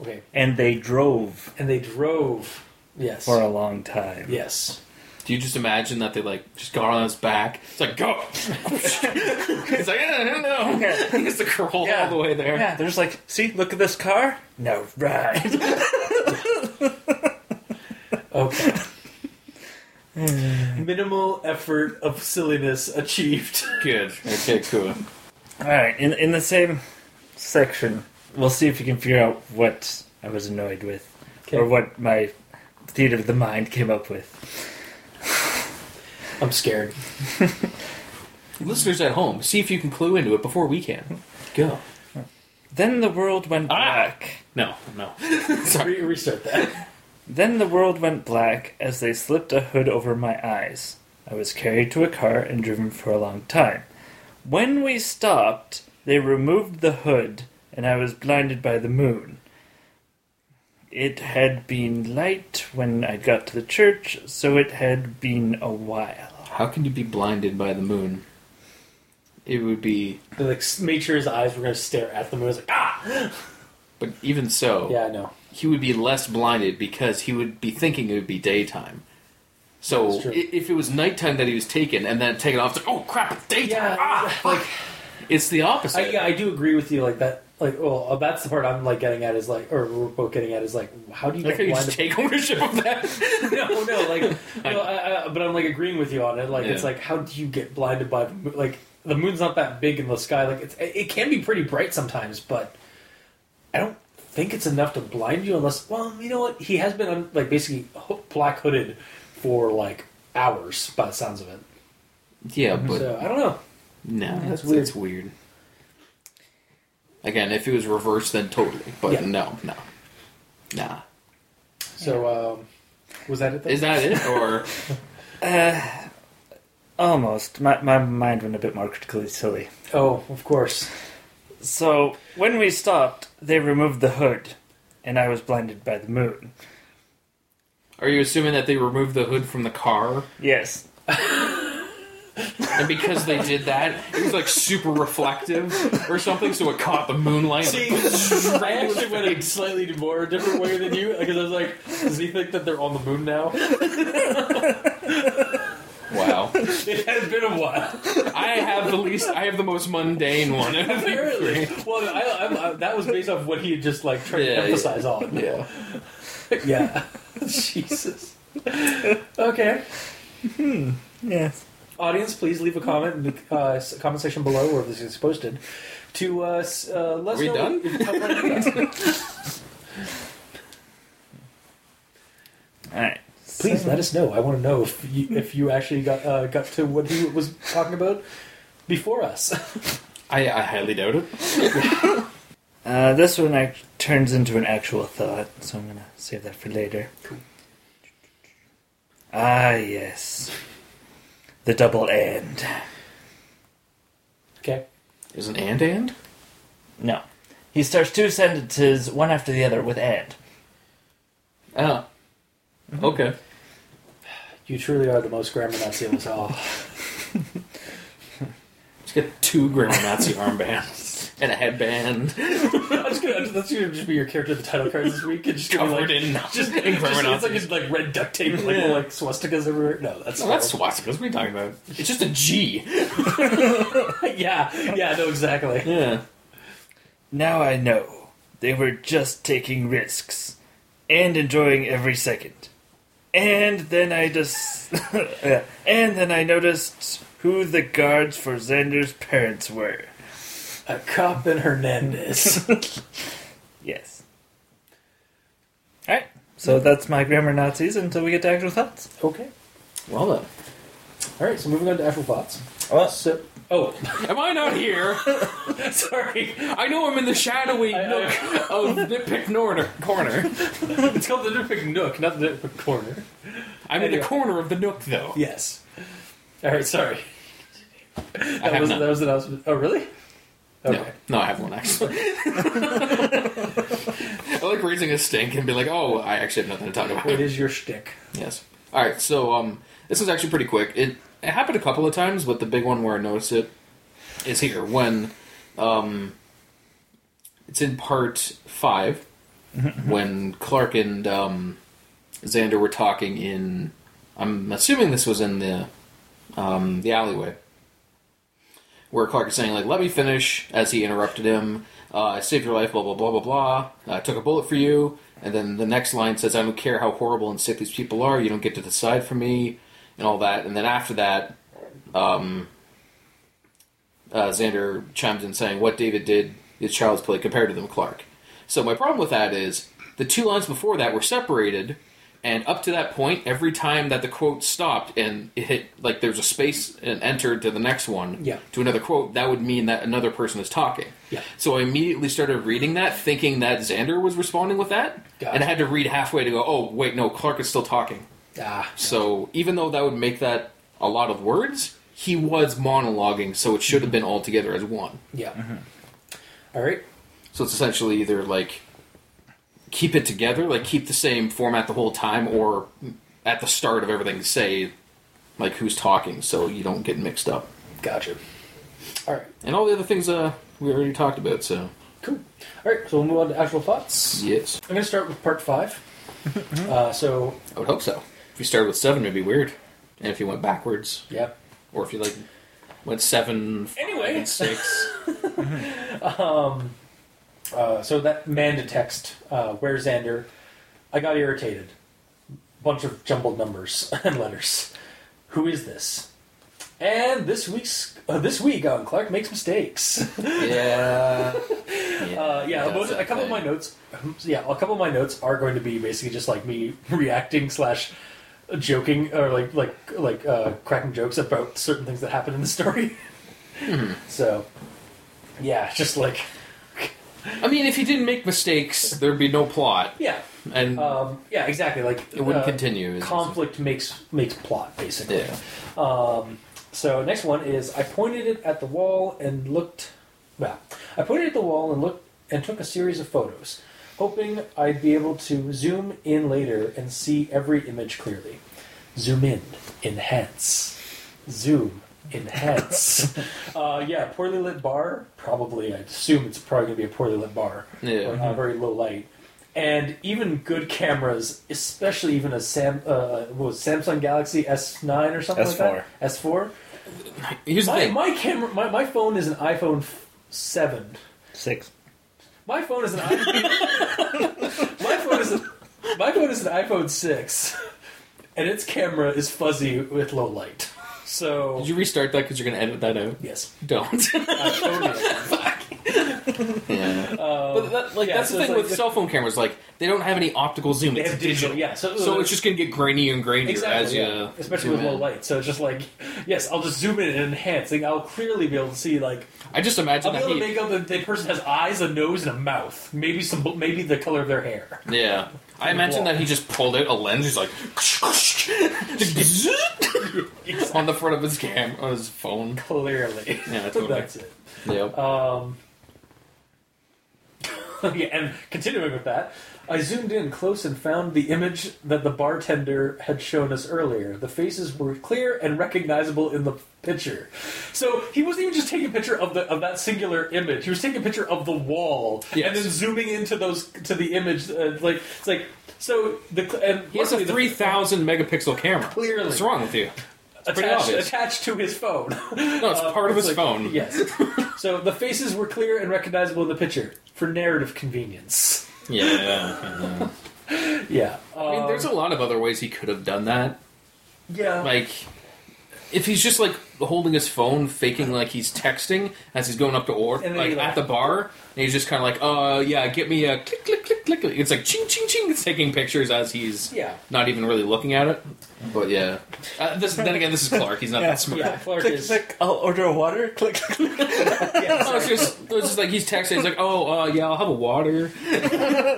okay, And they drove and they drove. Yes. for a long time. yes. Do you just imagine that they like just got on his back? It's like go. He's like, I don't know. He has to crawl Yeah. all the way there. Yeah, there's like, see, look at this car. No, right. Okay. Minimal effort of silliness achieved. Good. Okay, cool. All right, in in the same section, we'll see if you can figure out what I was annoyed with, Okay. or what my theater of the mind came up with. I'm scared. Listeners at home, see if you can clue into it before we can. Go. Then the world went ah! black. No, no. Sorry. Re- restart that. Then the world went black as they slipped a hood over my eyes. I was carried to a car and driven for a long time. When we stopped, they removed the hood, and I was blinded by the moon. It had been light when I got to the church, so it had been a while. How can you be blinded by the moon? It would be, They, like made sure his eyes were going to stare at the moon. I was like, ah. but even so, Yeah, I know. he would be less blinded because he would be thinking it would be daytime. So That's true. i- if it was nighttime that he was taken and then taken off, it's like, oh crap, it's daytime. Yeah, ah, like it's the opposite. I, yeah, I do agree with you. Like that. Like, well, uh, that's the part I'm like getting at is like, or we're both getting at is like, how do you Like get you blind? just take ownership of that. no, no, like, no, I, I, but I'm like agreeing with you on it. Like, it's like, how do you get blinded by the moon? Like, the moon's not that big in the sky. Like, it's it can be pretty bright sometimes, but I don't think it's enough to blind you unless. Well, you know what? He has been un, like basically black hooded for like hours, by the sounds of it. yeah, but so I don't know. No, that's that's weird. That's weird. Again, if it was reversed, then totally. But Yeah. no, no, nah. So um, was that it? Then? Is that it, or uh, Almost. My, my mind went a bit more critically silly. Oh, of course. So, when we stopped, they removed the hood, and I was blinded by the moon. are you assuming that they removed the hood from the car? Yes. And because they did that, it was like super reflective or something, so it caught the moonlight. See, I actually went a slightly more different way than you because I was like, does he think that they're on the moon now? wow. It has been a while. I have the least. I have the most mundane one. out of the Apparently. Well, I, I, I, that was based off what he had just like tried Yeah, to emphasize on. Yeah. Yeah. Jesus. Okay. Hmm. Yes. Audience, please leave a comment in the uh, comment section below where this is posted to uh, uh, let us we know. done? Yes. Alright. Please let us know. I want to know if you, if you actually got uh, got to what he was talking about before us. I, I highly doubt it. Uh, this one act- turns into an actual thought, so I'm gonna save that for later. Cool. Ah, yes. The double and. Okay. Is an and and? No. He starts two sentences, one after the other, with and. Oh. Okay. You truly are the most grammar Nazi of us all. Let's get two grammar Nazi armbands and a headband I'm just gonna, that's gonna just be your character in the title cards this week. And just gonna be covered like, in just, in just- it's like it's like red duct tape, like Yeah. like swastikas everywhere. No, that's Oh, that's swastikas. What are you talking about? It's just a G. yeah, yeah, no, exactly. Yeah. Now I know. They were just taking risks. And enjoying every second. And then I just. and then I noticed who the guards for Xander's parents were. A cop in Hernandez. Yes. Alright. So that's my grammar Nazis until we get to actual thoughts. okay. Well then. All right. So moving on to actual thoughts. Well, So, oh, Am I not here? sorry. I know I'm in the shadowy I- nook of Nitpick Norner corner. It's called the nitpick nook, not the nitpick corner. I'm in Anyway. the corner of the nook, though. Yes. All right. Sorry. I That have was none. that was an announcement. Oh, really? Okay. No, no, I have one actually. I like raising a stink and be like, "Oh, I actually have nothing to talk about." What is your shtick? Yes. All right. So um, this was actually pretty quick. It it happened a couple of times, but the big one where I noticed it is here when um, it's in part 5 when Clark and um, Xander were talking in. I'm assuming this was in the um, the alleyway where Clark is saying like, "Let me finish," as he interrupted him. Uh, I saved your life, blah blah blah blah blah. I took a bullet for you, and then the next line says, "I don't care how horrible and sick these people are. You don't get to decide for me," and all that. And then after that, um, uh, Xander chimes in saying, "What David did is child's play compared to them, Clark." So my problem with that is the two lines before that were separated, and up to that point, every time that the quote stopped and it hit like there's a space and entered to the next one Yeah. to another quote, that would mean that another person is talking. Yeah. So I immediately started reading that, thinking that Xander was responding with that, Gotcha. and I had to read halfway to go, "Oh wait, no, Clark is still talking." Ah, So even though that would make that a lot of words, he was monologuing, so it should have been all together as one. yeah. All right. So it's essentially either like keep it together, like keep the same format the whole time, or at the start of everything say like who's talking, so you don't get mixed up. Gotcha. All right. And all the other things uh, we already talked about. So Cool. All right. So we'll move on to actual thoughts. yes, I'm going to start with part five. uh, so I would hope so. If you started with seven, it'd be weird, and if you went backwards, yeah. or if you like went seven, Anyway. and six. Uh, so that Manda text, uh, where's Xander? I got irritated. Bunch of jumbled numbers and letters. Who is this? And this week's uh, this week on Clark makes mistakes. yeah. Uh, yeah, most, a couple of my notes. Yeah, a couple of my notes are going to be basically just like me reacting slash joking or like like like uh, cracking jokes about certain things that happen in the story. Hmm. So, yeah, just like I mean, if he didn't make mistakes, there'd be no plot, yeah, and um, yeah, exactly. Like it wouldn't uh, continue. Conflict makes makes plot basically. Yeah. Um, so next one is I pointed it at the wall and looked. Well, I pointed at the wall and looked and took a series of photos, hoping I'd be able to zoom in later and see every image clearly. Zoom in, enhance, zoom, enhance. uh, yeah, poorly lit bar. Probably, I assume it's probably gonna be a poorly lit bar. Yeah. Or, uh, very low light. And even good cameras, especially even a Sam, uh, what was Samsung Galaxy S9 or something like that. S4. Here's My, my camera, my, my phone is an iPhone seven. Six. My phone is an iPhone. my phone is a, my phone is an iPhone six, and its camera is fuzzy with low light. So Did you restart that because you're going to edit that out? yes, Don't. I totally- yeah. uh, but that, like yeah, that's so the it's thing like with the- cell phone cameras. Like they don't have any optical zoom. they It's have digital. digital. Yeah, so, So it's just going to get grainy and grainier Exactly, as you, yeah. especially zoom with low in. light. So it's just like, yes, I'll just zoom in and enhance. Like, I'll clearly be able to see, like, I just imagine I'll imagine be that able to he. make out that the person has eyes, a nose, and a mouth. Maybe some, maybe the color of their hair. Yeah. I imagine that he just pulled out a lens. He's like on the front of his cam on his phone. Clearly, Yeah, totally. that's it. Yep. Um, yeah, and continuing with that, I zoomed in close and found the image that the bartender had shown us earlier. The faces were clear and recognizable in the picture. So he wasn't even just taking a picture of the of that singular image. He was taking a picture of the wall Yes. and then zooming into those to the image. Uh, like it's like so the and he has a three thousand megapixel camera. Clearly. what's wrong with you? attached, attached to his phone. No, it's part of his like- phone. Yes. so the faces were clear and recognizable in the picture for narrative convenience. Yeah. Yeah. I mean, there's a lot of other ways he could have done that. yeah. Like, if he's just like holding his phone, faking like he's texting as he's going up to or like like- at the bar, and he's just kind of like, "Uh, yeah, get me a click, click, click, click click. click. It's like ching ching ching. It's taking pictures as he's Yeah. not even really looking at it. But yeah, uh, this, then again, this is Clark. He's not Yeah. that smart. Yeah, Clark click, is. click. I'll order a water. Click. click. Oh, it's just, it's just like he's texting. He's like, "Oh, uh, yeah, I'll have a water."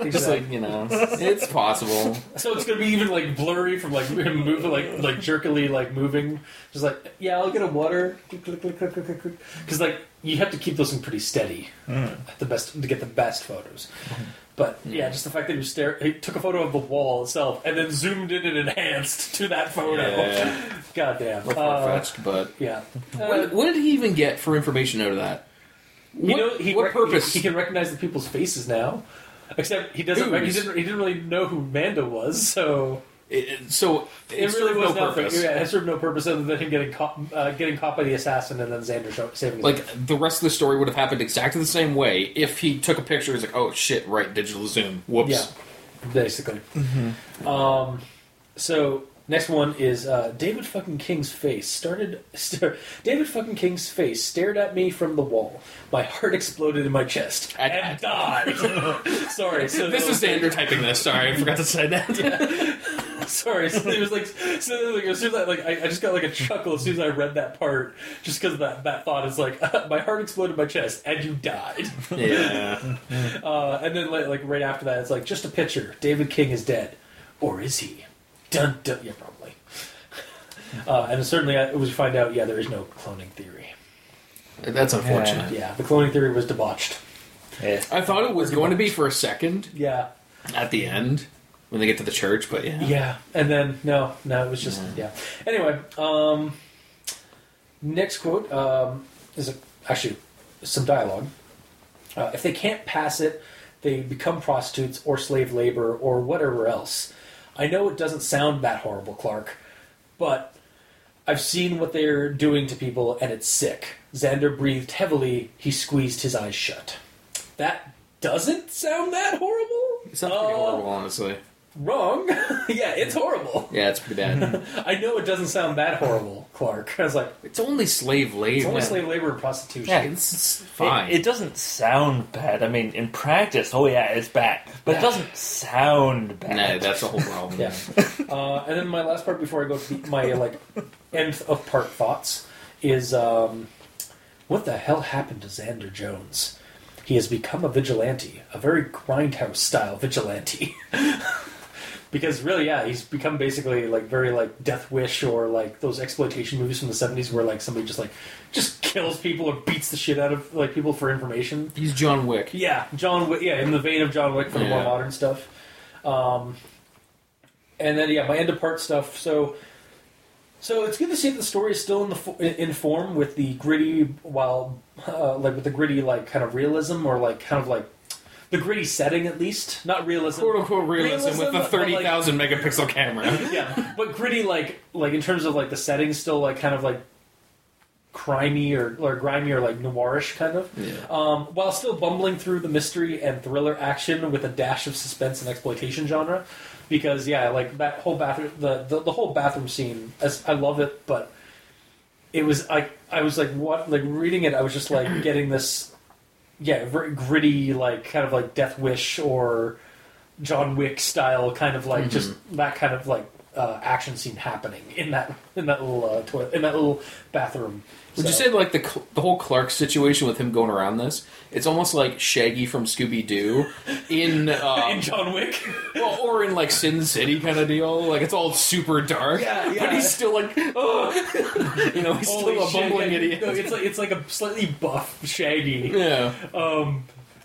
He's just like you know, it's possible. So it's gonna be even like blurry from like him moving, like like jerkily, like moving. Just like, yeah, I'll get a water. Click, click, click, click, click, click, click. Because like you have to keep those things pretty steady, at the best to get the best photos. But yeah, just the fact that he, was stare- he took a photo of the wall itself and then zoomed in and enhanced to that photo. Yeah. God damn. We're Uh, far-fetched, but yeah. what, Uh, what did he even get for information out of that? you know, he what rec- purpose? He, he can recognize the people's faces now. Except he doesn't. Rec- he didn't. He didn't really know who Manda was. So It- it- so It really served was no nothing. purpose. Yeah, it served no purpose other than him getting caught, uh, getting caught by the assassin, and then Xander show, saving Like the rest of the story would have happened exactly the same way if he took a picture. He's like, "Oh shit, right, digital zoom. Whoops." Yeah, basically. Um, so next one is uh, David fucking King's face started. Star- David fucking King's face stared at me from the wall. My heart exploded in my chest I- and died. Sorry, so This is Xander typing this. Sorry, I forgot to say that. Sorry, so it was like, so like as soon as I like, I, I just got like a chuckle as soon as I read that part, just because that that thought is like, my heart exploded in my chest and you died. yeah. Uh, and then like, like right after that, it's like just a picture. David King is dead, or is he? Dun dun. Yeah, probably. Uh, and certainly, uh, we find out, yeah, there is no cloning theory. That's unfortunate. Yeah, the cloning theory was debauched. Yeah. I thought it was going to be for a second Yeah, at the end when they get to the church, but yeah. yeah, and then no, no, it was just yeah. Anyway, um, next quote um, is a, actually some dialogue. Uh, if they can't pass it, they become prostitutes or slave labor or whatever else. I know it doesn't sound that horrible, Clark, but I've seen what they're doing to people and it's sick. Xander breathed heavily. He squeezed his eyes shut. That doesn't sound that horrible. It sounds pretty Uh, horrible, honestly. Wrong. yeah, it's horrible. Yeah, it's pretty bad. I know it doesn't sound that horrible, Clark. I was like, it's only slave labor. it's only slave labor and prostitution. Yeah. It's, it's fine. It, it doesn't sound bad. I mean, in practice, oh yeah, it's bad, but Yeah. it doesn't sound bad. nah, that's the whole problem. Yeah. Uh, and then my last part before I go to the, my like end of part thoughts is um, what the hell happened to Xander Jones? He has become a vigilante, a very grindhouse style vigilante. Because really, yeah, he's become basically like very like Death Wish or like those exploitation movies from the seventies where like somebody just like just kills people or beats the shit out of like people for information. He's John Wick. Yeah, John Wick. Yeah, in the vein of John Wick for the more modern stuff. Um, and then yeah, my end of part stuff. So, so it's good to see that the story is still in the in form with the gritty, while uh, like with the gritty like kind of realism or like kind of like the gritty setting at least, not realism. Quote unquote realism, with the thirty thousand like- megapixel camera. yeah, but gritty like like in terms of like the setting, still like kind of like crimey or or grimy or like noirish kind of. Yeah. Um, while still bumbling through the mystery and thriller action with a dash of suspense and exploitation genre, because yeah, like that whole bathroom, the, the the whole bathroom scene, as I love it, but it was I I was like what like reading it, I was just like getting this, yeah, very gritty like kind of like Death Wish or John Wick style kind of like just that kind of like uh, action scene happening in that in that little uh, toilet in that little bathroom. Would you say like the the whole Clark situation with him going around this? It's almost like Shaggy from Scooby Doo in, uh, in John Wick? well, or in like Sin City kind of deal. Like it's all super dark, Yeah, yeah. but he's still like, oh, you know, he's Holy still a shit, bumbling yeah, idiot. No, it's like it's like a slightly buff Shaggy yeah, um,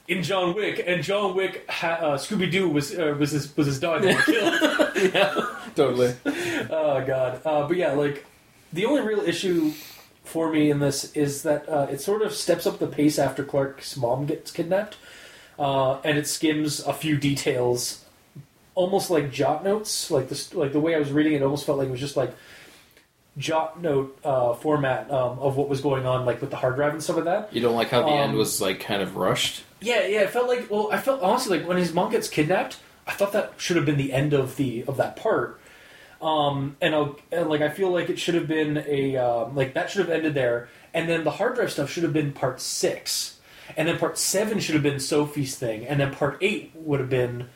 in John Wick, and John Wick ha- uh, Scooby Doo was uh, was his was his dog that killed. yeah, totally. oh god, uh, but yeah, like the only real issue for me in this is that uh, it sort of steps up the pace after Clark's mom gets kidnapped, uh, and it skims a few details, almost like jot notes. Like this, like the way I was reading it, almost felt like it was just like jot note uh, format um, of what was going on, like with the hard drive and stuff like that. You don't like how the Um, end was like kind of rushed. Yeah, yeah, it felt like well, I felt honestly like when his mom gets kidnapped, I thought that should have been the end of the of that part. Um, and, I'll, and like I feel like it should have been a um, like that should have ended there, and then the hard drive stuff should have been part six. and then part seven should have been Sophie's thing, and then part eight would have been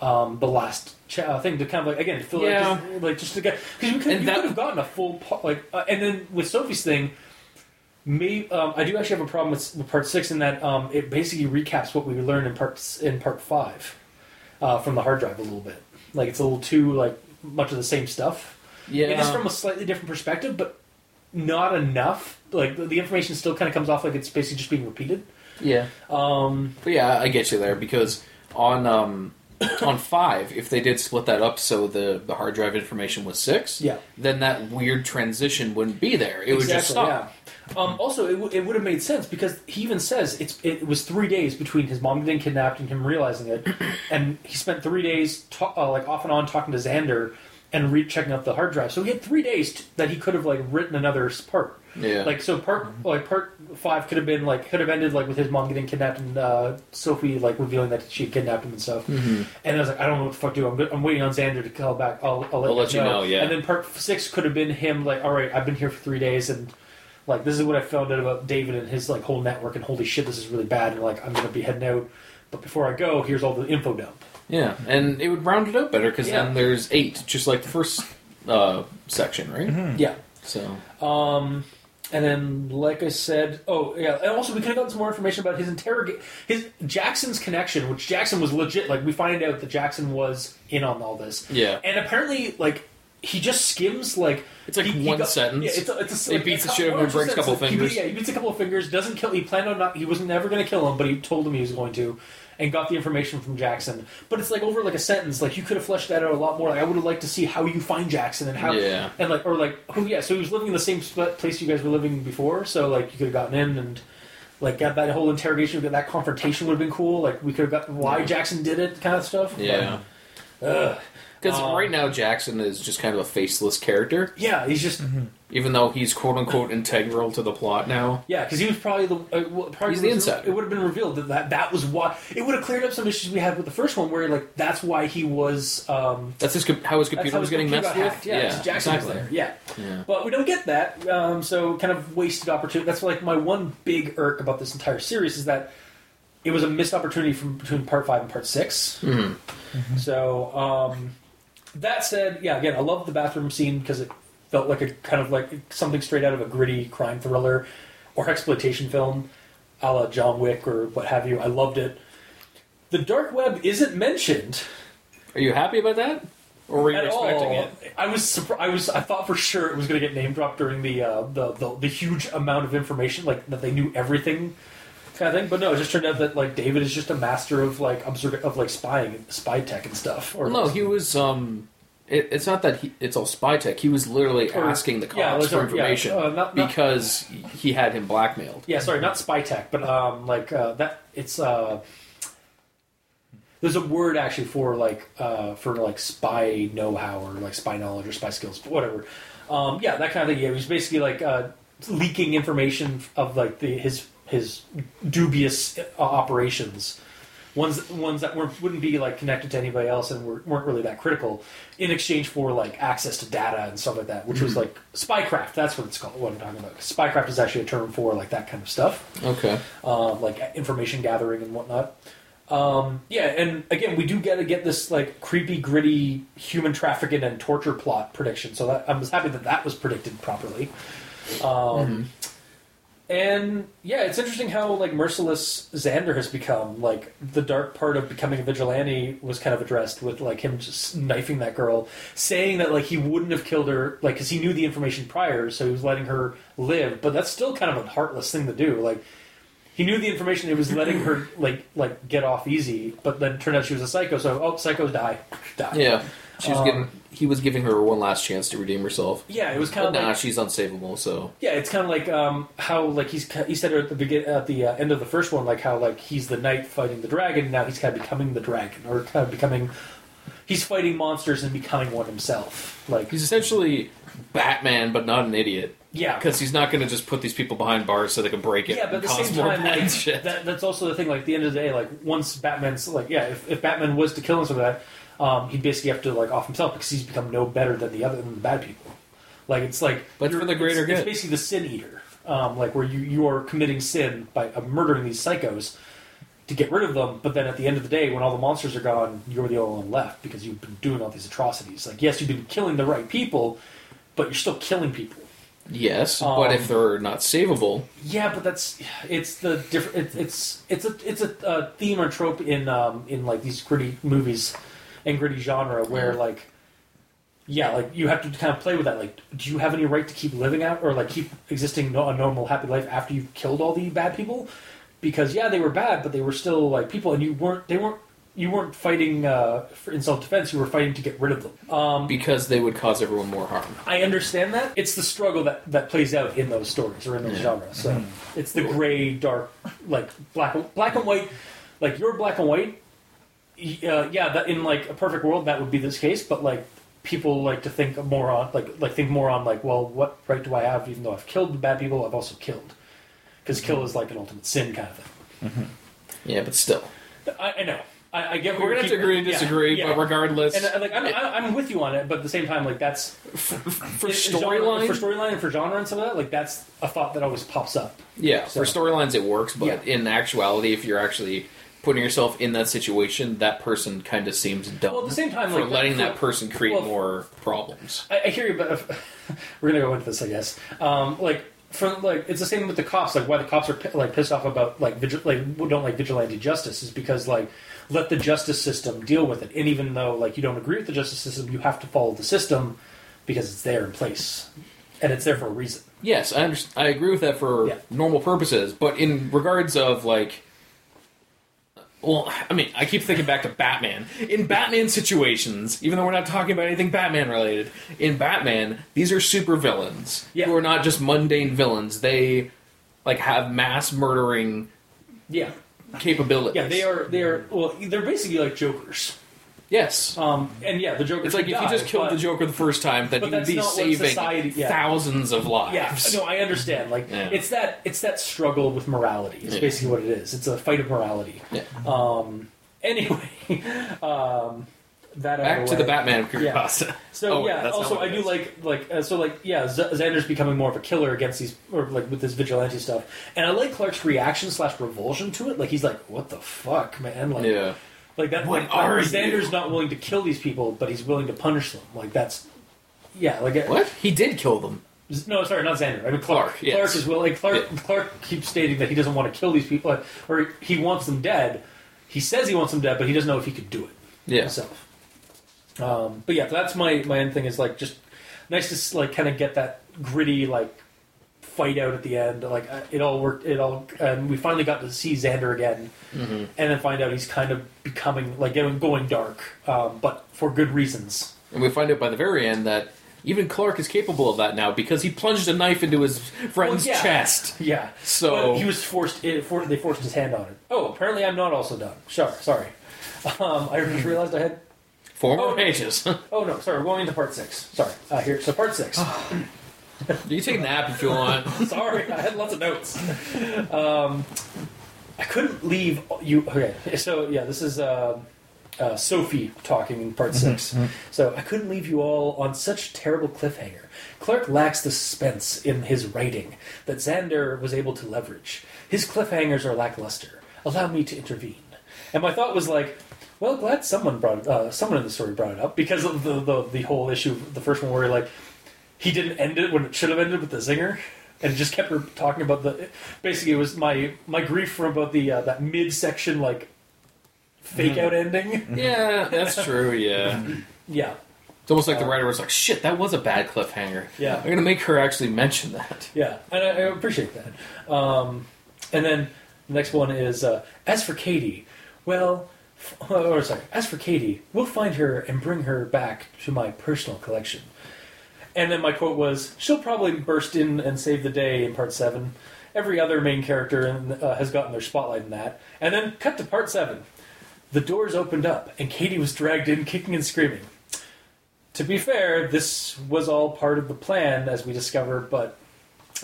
um, the last cha- uh, thing to kind of like again feel Yeah. like just, like just to get because you could you that- could have gotten a full pa- like uh, and then with Sophie's thing. Me, um, I do actually have a problem with, with part six in that um, it basically recaps what we learned in part in part five uh, from the hard drive a little bit. Like it's a little too like much of the same stuff. Yeah. It is from a slightly different perspective, but not enough. Like the, the information still kind of comes off like it's basically just being repeated. yeah. Um, But yeah, I get you there because on um, on five, if they did split that up so the the hard drive information was six, Yeah. then that weird transition wouldn't be there. It would just stop. Yeah. Um, also, it, w- it would have made sense because he even says it's it was three days between his mom getting kidnapped and him realizing it, and he spent three days ta- uh, like off and on talking to Xander and re- checking out the hard drive. So he had three days t- that he could have like written another part. Yeah. Like so, part like part five could have been like could have ended like with his mom getting kidnapped and uh, Sophie like revealing that she had kidnapped him and stuff. Mm-hmm. And I was like, I don't know what the fuck to do. I'm, go- I'm waiting on Xander to call back. I'll, I'll let, I'll let you know, yeah. And then part six could have been him like, all right, I've been here for three days and like this is what I found out about David and his like whole network and holy shit, this is really bad and like I'm gonna be heading out. But before I go, here's all the info dump. Yeah, and it would round it out better because Yeah. then there's eight, just like the first uh, section, right? Yeah. So Um, and then, like I said, oh yeah, and also we could have gotten some more information about his interrogate, his Jackson's connection, which Jackson was legit. Like we find out that Jackson was in on all this. Yeah. and apparently, like he just skims like It's like he- he one got- sentence. Yeah, it's a, it's a, He like, beats a the shit of him and breaks a couple He beat- fingers. yeah, he beats a couple of fingers. Doesn't kill. He planned on not. He was never going to kill him, but he told him he was going to, and got the information from Jackson. But it's like over like a sentence. Like you could have fleshed that out a lot more. Like I would have liked to see how you find Jackson and how Yeah. and like or like who yeah. So he was living in the same place you guys were living before. So like you could have gotten in and. Like got that whole interrogation, got that confrontation would have been cool. Like we could have got why Yeah. Jackson did it, kind of stuff. yeah, But, ugh. Because Um, right now Jackson is just kind of a faceless character, yeah, he's just even though he's quote unquote integral to the plot now. Yeah, because he was probably the uh, well, probably He's the was- insider. It would have been revealed that, that that was why it would have cleared up some issues we had with the first one, where like that's why he was. Um, That's his com- how his computer how was his getting computer messed got with. hacked. Yeah, 'cause Jackson exactly. was there. Yeah. Yeah. but we don't get that. Um, so kind of wasted opportunity. That's like my one big irk about this entire series is that it was a missed opportunity from between part five and part 6 Mhm. So um, that said, yeah, again, I love the bathroom scene because it felt like a kind of like something straight out of a gritty crime thriller or exploitation film, a la John Wick or what have you. I loved it. The dark web isn't mentioned Are you happy about that, or were you at expecting all. it? I was surprised. I was. I thought for sure it was going to get name dropped during the, uh, the the the huge amount of information, like that they knew everything, kind of thing. But no, it just turned out that like David is just a master of like observ- of like spying, spy tech and stuff. Or no, he was. um it, It's not that he, it's all spy tech. He was literally Or- asking the cops yeah, for yeah, information uh, not- not- because he had him blackmailed. Yeah, sorry, not spy tech, but um, like uh, that. It's uh, there's a word actually for like uh, for like spy know-how or like spy knowledge or spy skills, but whatever. Um, yeah, that kind of thing. Yeah, it was basically like uh, leaking information of like the his his dubious operations. Ones, ones that weren't, wouldn't be like connected to anybody else and were, weren't really that critical, in exchange for like access to data and stuff like that, which was like spycraft. That's what it's called. What I'm talking about. Spycraft is actually a term for like that kind of stuff Okay. um, like information gathering and whatnot. Um, yeah, and again, we do get to get this like creepy, gritty human trafficking and torture plot prediction. So that, I was happy that that was predicted properly. Um, And yeah, it's interesting how like merciless Xander has become. Like the dark part of becoming a vigilante was kind of addressed with like him just knifing that girl, saying that like he wouldn't have killed her, like because he knew the information prior, so he was letting her live. But that's still kind of a heartless thing to do. Like he knew the information, it was letting her like like get off easy. But then it turned out she was a psycho, so oh, psychos die, die. Yeah. She was Um, getting. He was giving her one last chance to redeem herself. Yeah, it was kind of nah, like she's unsavable. So Yeah, it's kind of like um, how like he's he said at the begin at the uh, end of the first one, like how like he's the knight fighting the dragon. Now he's kind of becoming the dragon, or kind of becoming. He's fighting monsters and becoming one himself. Like he's essentially Batman, but not an idiot. yeah, Because he's not going to just put these people behind bars so they can break it. yeah, but at the same time, like that, that's also the thing. Like at the end of the day, like once Batman's like yeah, if, if Batman was to kill him, for that, um, he'd basically have to like off himself because he's become no better than the other than the bad people. Like it's like But for the greater it's, it's basically the sin eater. um, like where you you are committing sin by uh, murdering these psychos to get rid of them. But then at the end of the day, when all the monsters are gone, you're the only one left because you've been doing all these atrocities. Like yes, you've been killing the right people, but you're still killing people. Yes, Um, but if they're not savable, Yeah, but that's it's the different. It, it's it's a it's a, uh theme or trope in um, in like these gritty movies and gritty genre where Mm-hmm. like yeah, like you have to kind of play with that. Like, do you have any right to keep living out or like keep existing a normal happy life after you've killed all the bad people? Because yeah, they were bad, but they were still like people, and you weren't they weren't you weren't fighting uh, in self defense. You were fighting to get rid of them. Um, because they would cause everyone more harm. I understand that. It's the struggle that, that plays out in those stories or in those genres. So it's the gray, dark, like black, black and white. Like you're black and white. Y- Uh, yeah, that in like a perfect world that would be this case, but like people like to think more on like like think more on like well what right do I have even though I've killed the bad people I've also killed because kill is like an ultimate sin kind of thing. Yeah, but still, I, I know. I, I get. we're gonna have to agree and keeping- yeah, disagree. yeah. But regardless, And uh, like I'm, I'm I'm with you on it, but at the same time, like that's for in- in storyline, for storyline, and for genre and some of that, like that's a thought that always pops up. yeah, So- for storylines it works. But Yeah. in actuality, if you're actually putting yourself in that situation, that person kind of seems dumb. Well, at the same time, for like, letting for- that person create well, more problems. I, I hear you, but if, we're gonna go into this, I guess. Um, like from like it's the same with the cops. Like why the cops are like pissed off about like vigil- like don't like vigilante justice is because like let the justice system deal with it. And even though like you don't agree with the justice system, you have to follow the system because it's there in place and it's there for a reason. Yes, I understand. I agree with that for Yeah. normal purposes, but in regards of like, well, I mean, I keep thinking back to Batman. In Batman situations, even though we're not talking about anything Batman related, in Batman, these are super villains Yeah. who are not just mundane villains. They like have mass murdering Yeah, capabilities. yeah, they are. They are. Well, they're basically like jokers. Yes. Um, and yeah, the Joker. It's like if you just killed but- the Joker the first time, then you would be saving society- yeah. thousands of lives. Yeah, no, I understand. Like Yeah. it's that it's that struggle with morality. It's Yeah. basically what it is. It's a fight of morality. Yeah. Um. Anyway, um, that Back to the Batman creepypasta. So Oh, yeah. Also, I do like like uh, so like yeah. Z- Xander's becoming more of a killer against these or like with this vigilante stuff, and I like Clark's reaction slash revulsion to it. Like he's like, "What the fuck, man?" Like Yeah. Like that. What like, are Xander's you? not willing to kill these people, but he's willing to punish them. Like that's yeah. Like it- What? He did kill them. no, sorry, not Xander. I mean Clark. Clark, yes. Clark is willing. Clark, Yeah. Clark keeps stating that he doesn't want to kill these people, or he wants them dead. He says he wants them dead, but he doesn't know if he could do it Yeah. himself. Um, but yeah, that's my my end thing is like just nice to like kind of get that gritty like fight out at the end. Like uh, it all worked. It all and we finally got to see Xander again, Mm-hmm. and then find out he's kind of becoming like going dark, um, but for good reasons. And we find out by the very end that even Clark is capable of that now because he plunged a knife into his friend's Well, yeah. chest. Yeah. So- But he was forced. It, for, they forced his hand on it. Oh, apparently I'm not also done. Sure, sorry. Um, I just realized I had. Four more Oh. pages. Oh no, sorry. We're going into part six. Sorry. Uh, here, so part six. you take a nap if you want. sorry, I had lots of notes. Um, I couldn't leave you. Okay, so yeah, this is uh, uh, Sophie talking in part 6 So I couldn't leave you all on such terrible cliffhanger. Clark lacks the suspense in his writing that Xander was able to leverage. His cliffhangers are lackluster. Allow me to intervene. And my thought was like, well, glad someone brought it, uh, someone in the story brought it up because of the, the the whole issue, the first one where you're like he didn't end it when it should have ended with the zinger, and just kept her talking about the. Basically, it was my my grief from about the uh, that midsection like fake out ending. yeah, that's true. Yeah, Yeah, it's almost like the writer was like, "Shit, that was a bad cliffhanger." Yeah. I'm gonna make her actually mention that. yeah, and I, I appreciate that. Um, and then the next one is uh, as for Katie, well. f- Or sorry, as for Katie, we'll find her and bring her back to my personal collection. And then my quote was, "She'll probably burst in and save the day in part seven. Every other main character in, uh, has gotten their spotlight in that." And then cut to part seven. The doors opened up, and Katie was dragged in, kicking and screaming. To be fair, this was all part of the plan, as we discover, but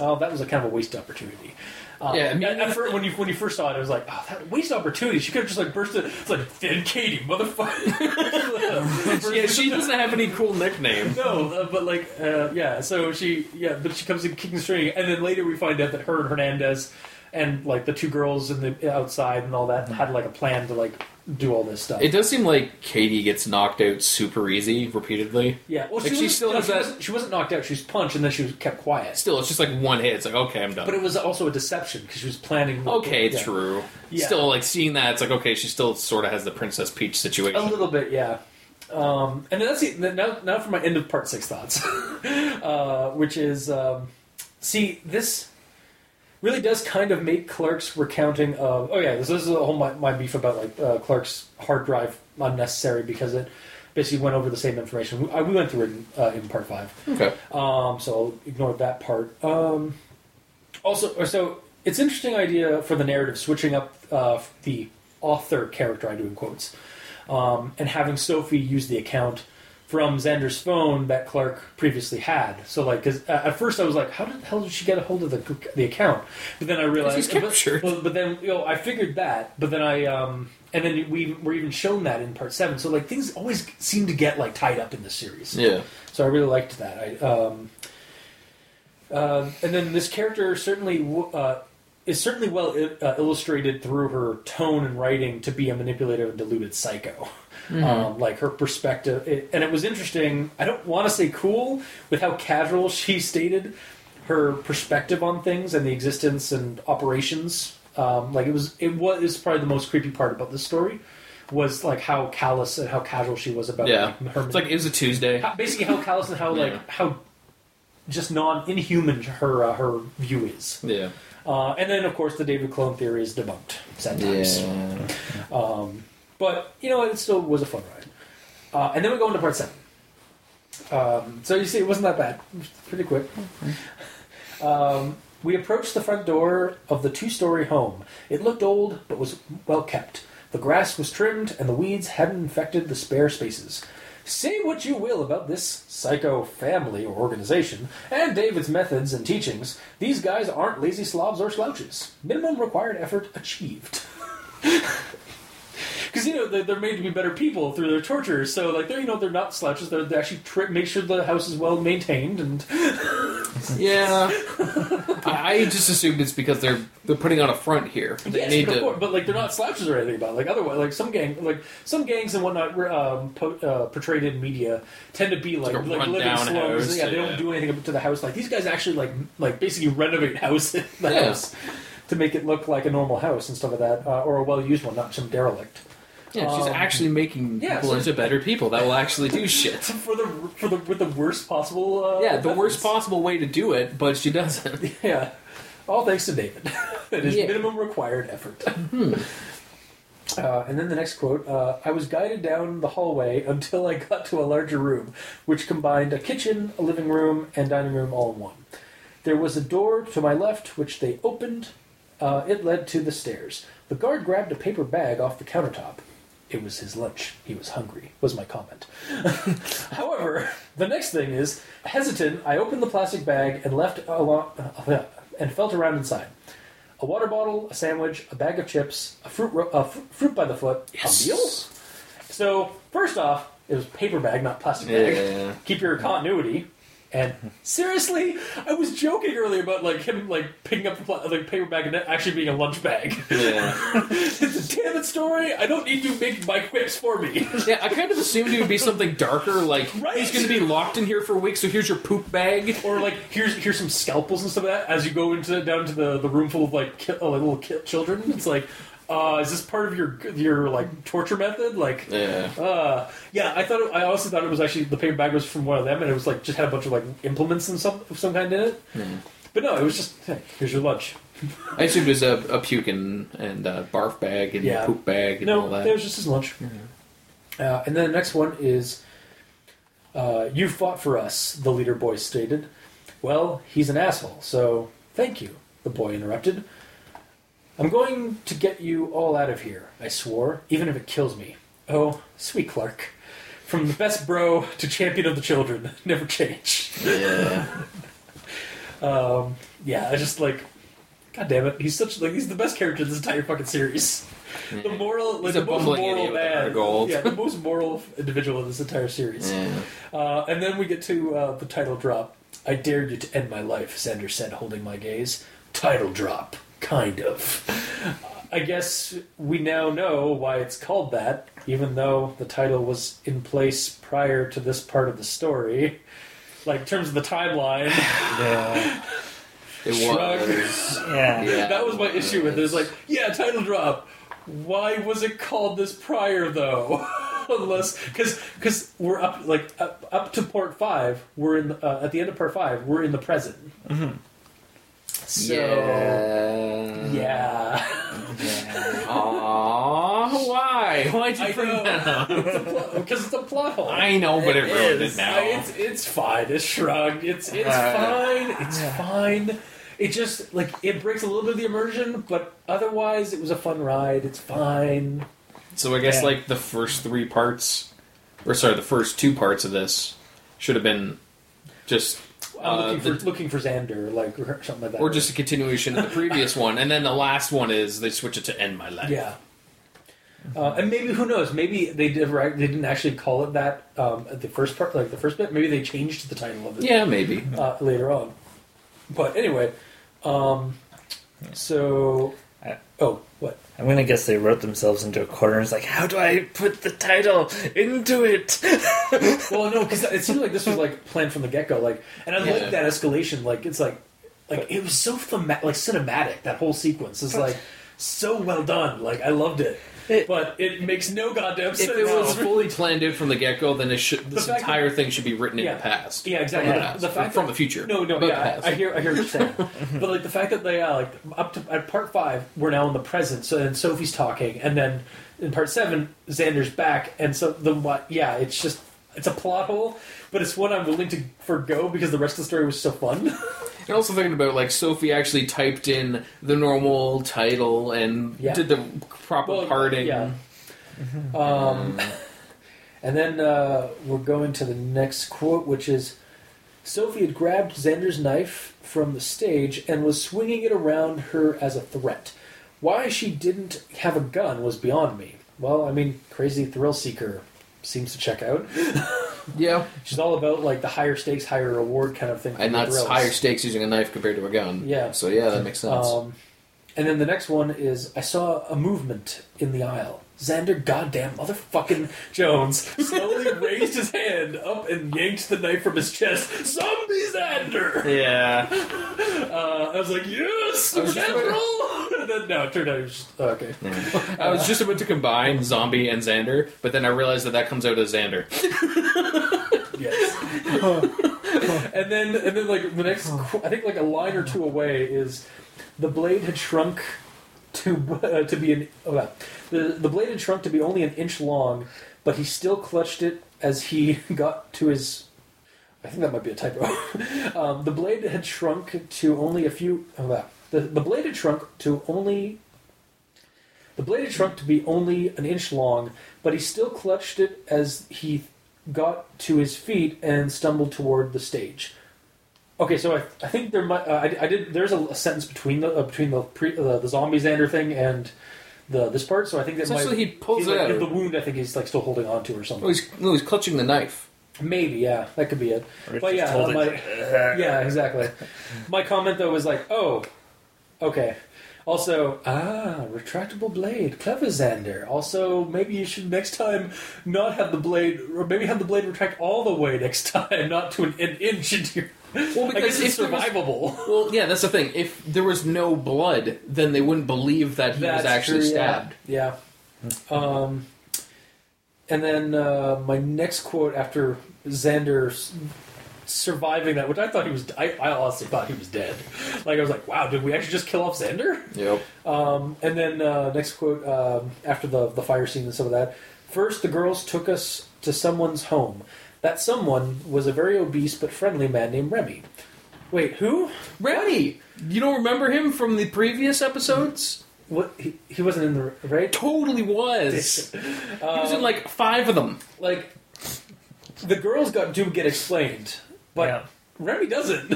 oh, that was a kind of a waste opportunity. Um, Yeah, I mean- at- when you when you first saw it, it was like, oh, that waste opportunity. She could have just like bursted. It's like, then Katie, motherfucker. yeah, she doesn't have any cool nickname. No, uh, but like, uh, yeah. So she, yeah, but she comes in kicking string, and then later we find out that her and Hernandez, and like the two girls in the outside and all that had like a plan to like do all this stuff. It does seem like Katie gets knocked out super easy repeatedly. yeah, well, like, she wasn't- still no, has she that- Wasn't, she wasn't knocked out. She was punched, and then she was kept quiet. Still, it's just like one hit. It's like okay, I'm done. But it was also a deception because she was planning. okay, yeah. true. Yeah. Still, like seeing that, it's like okay, she still sort of has the Princess Peach situation. A little bit, yeah. Um, and then that's the, now. Now for my end of part six thoughts, uh, which is um, see this really does kind of make Clark's recounting of oh yeah this, this is a whole my, my beef about like uh, Clark's hard drive unnecessary because it basically went over the same information we, I, we went through it in, uh, in part five. Okay. Um, so ignore that part. Um, also, or so it's interesting idea for the narrative switching up uh, the author character, I do in quotes, um, and having Sophie use the account from Xander's phone that Clark previously had. So, like, because at first I was like, how did the hell did she get a hold of the the account? But then I realized, He's captured. But, but then you know, I figured that. But then I um, and then we were even shown that in part seven. So like things always seem to get like tied up in the series. Yeah. So I really liked that. I, um, uh, and then this character certainly uh, is certainly well uh, illustrated through her tone and writing to be a manipulative and deluded psycho. Um, like her perspective, it, and it was interesting. I don't want to say cool with how casual she stated her perspective on things and the existence and operations. Um, like it was, it was, it was probably the most creepy part about this story was like how callous and how casual she was about Yeah. like, her It's like it was a Tuesday. how, basically how callous and how Yeah. like how just non inhuman her uh, her view is. Yeah. Uh, and then of course the David clone theory is debunked sad times. Um, but you know what? It still was a fun ride. Uh, and then we go into part seven. Um, so you see, it wasn't that bad. It was pretty quick. Um, we approached the front door of the two-story home. It looked old, but was well kept. The grass was trimmed, and the weeds hadn't infected the spare spaces. Say what you will about this psycho family or organization, and David's methods and teachings, these guys aren't lazy slobs or slouches. Minimum required effort achieved. Because you know they're, they're made to be better people through their torture, so like they're you know they're not slouches. They're, they actually tri- make sure the house is well maintained, and Yeah. I, I just assumed it's because they're they're putting on a front here. They yes, need but, of to. course, but like they're not slouches or anything about. It. Like otherwise, like some gang, like some gangs and whatnot, um, po- uh, portrayed in media tend to be like like like living run-down slums. house, yeah, they don't do anything to the house. Like these guys actually like like basically renovate house the Yeah. house to make it look like a normal house and stuff like that, uh, or a well used one, not some derelict. Yeah, she's Um, actually making yeah, people so- into better people that will actually do shit. For the for the with the worst possible. Uh, Yeah, the worst methods. possible way to do it, but she doesn't. Yeah. All thanks to David. it is Yeah. minimum required effort. Uh, and then the next quote uh, I was guided down the hallway until I got to a larger room, which combined a kitchen, a living room, and dining room all in one. There was a door to my left, which they opened. Uh, it led to the stairs. The guard grabbed a paper bag off the countertop. It was his lunch. He was hungry, was my comment. However, the next thing is hesitant. I opened the plastic bag and left along, uh, and felt around inside. A water bottle, a sandwich, a bag of chips, a fruit, ro- uh, fr- fruit by the foot, Yes. a meal. So first off, it was paper bag, not plastic bag. Yeah. Keep your continuity. And seriously, I was joking earlier about like him like picking up the pla- like paper bag and actually being a lunch bag. Yeah. it's a damn it story. I don't need you make my quips for me. Yeah, I kind of assumed it would be something darker, like Right. he's going to be locked in here for a week, so here's your poop bag. or like here's here's some scalpels and stuff like that as you go into down to the, the room full of like, ki- uh, like little ki- children. It's like, uh, is this part of your your like torture method? Like, Yeah. uh, yeah, I thought it, I also thought it was actually the paper bag was from one of them, and it was like just had a bunch of like implements and some of some kind in it. But no, it was just hey, here's your lunch. I assumed it was a, a puke and, and uh barf bag and Yeah. poop bag and all No, that. it was just his lunch. Uh, and then the next one is, uh, "You fought for us," the leader boy stated. Well, he's an asshole, so thank you. The boy interrupted. I'm going to get you all out of here. I swore, even if it kills me. Oh, sweet Clark. From the best bro to champion of the children, never change. Yeah. Um, yeah, I just like God damn it, he's such like he's the best character in this entire fucking series. The moral, like He's the a most bumbling moral idiot with a heart man, gold. yeah, the most moral individual in this entire series. Yeah. Uh, and then we get to uh, the title drop. I dare you to end my life, Xander said, holding my gaze. Title drop, kind of. I guess we now know why it's called that, even though the title was in place prior to this part of the story. Like, in terms of the timeline, Yeah. It Shrug. was. Yeah. Yeah. that was my issue with it. It's like, yeah, title drop. Why was it called this prior, though? Unless, because because we're up like up, up to part five, we're in the, uh, at the end of part five, we're in the present. So yeah. Why'd you I bring know. that up? because it's a plot hole. I know, but it, It ruined is. it now. I- It's it's fine. It's shrugged. It's it's Uh, fine. It's fine. It just like it breaks a little bit of the immersion, but otherwise it was a fun ride. It's fine. So I guess Yeah. like the first three parts, or sorry, the first two parts of this should have been just, I'm uh, looking for looking for Xander, like or something like that, or just a continuation of the previous one, and then the last one is they switch it to "End My Life." yeah. Uh, and maybe who knows? Maybe they they didn't actually call it that um, at the first part, like the first bit. Maybe they changed the title of it. yeah, maybe. uh, later on. But anyway, um, so oh, what? I'm gonna guess they wrote themselves into a corner. It's like, how do I put the title into it? Well, no, because it seemed like this was like planned from the get go. Like, and I Yeah. like that escalation. Like, it's like, like it was so thema- like cinematic. That whole sequence is like so well done. Like, I loved it. It- but it makes no goddamn sense. If it was fully planned out from the get go, then it should this fact entire thing should be written in the past. Yeah, exactly. From the, The- past. the fact from that- the future. No, no, yeah, past. I, I hear, I hear what you're saying. but like the fact that they, uh, like up to at part five, we're now in the present. So then Sophie's talking, and then in part seven, Xander's back, and so the what? Yeah, it's just it's a plot hole, but it's one I'm willing to forgo because the rest of the story was so fun. And also thinking about like Sophie actually typed in the normal title and Yeah. did the proper Well, parting. yeah. Um, and then uh, we're going to the next quote, which is Sophie had grabbed Xander's knife from the stage and was swinging it around her as a threat. Why she didn't have a gun was beyond me. Well, I mean, crazy thrill seeker seems to check out. Yeah. She's all about like the higher stakes, higher reward kind of thing. And that's thrills. higher stakes using a knife compared to a gun. Yeah. So yeah, that makes sense. Um, and then the next one is I saw a movement in the aisle. Xander, goddamn motherfucking Jones, slowly raised his hand up and yanked the knife from his chest. Zombie Xander! yeah. Uh, I was like, yes, I was just General! and then, no, it turned out it was just, oh, okay. I was just about to combine Zombie and Xander, but then I realized that that comes out as Xander. Yes. and then, and then, like the next, I think, like a line or two away is the blade had shrunk to uh, to be an oh, uh, the the blade had shrunk to be only an inch long, but he still clutched it as he got to his. I think that might be a typo. um, the blade had shrunk to only a few. Oh, uh, the the blade had shrunk to only. The blade had shrunk to be only an inch long, but he still clutched it as he got to his feet and stumbled toward the stage. Okay, so I, I think there might uh, I, I did there's a, a sentence between the uh, between the pre, uh, the zombie Xander thing and the this part, so I think that might Essentially, he pulls he's, it like, out. the wound. I think he's like still holding on to or something. Oh, he's, no, he's clutching the knife. Maybe yeah, that could be it. Or But just yeah, hold it- my- Yeah, exactly. My comment though was like, oh, okay. Also, ah, retractable blade, clever Xander. Also, maybe you should next time not have the blade, or maybe have the blade retract all the way next time, not to an, an inch into your. Well, because it's there was- survivable. well, yeah, that's the thing. If there was no blood, then they wouldn't believe that he was actually true, stabbed. Yeah. yeah. Um, and then uh, my next quote after Xander s- surviving that, which I thought he was, I, I honestly thought he was dead. Like I was like, wow, did we actually just kill off Xander? Yep. Um, and then uh, next quote um, after the the fire scene and some of that. First, the girls took us to someone's home. That someone was a very obese but friendly man named Remy. Wait, who? Remy! You don't remember him from the previous episodes? What? He, he wasn't in the right. Totally was. he was in like five of them. Like the girls got do get explained, but Yeah. Remy doesn't.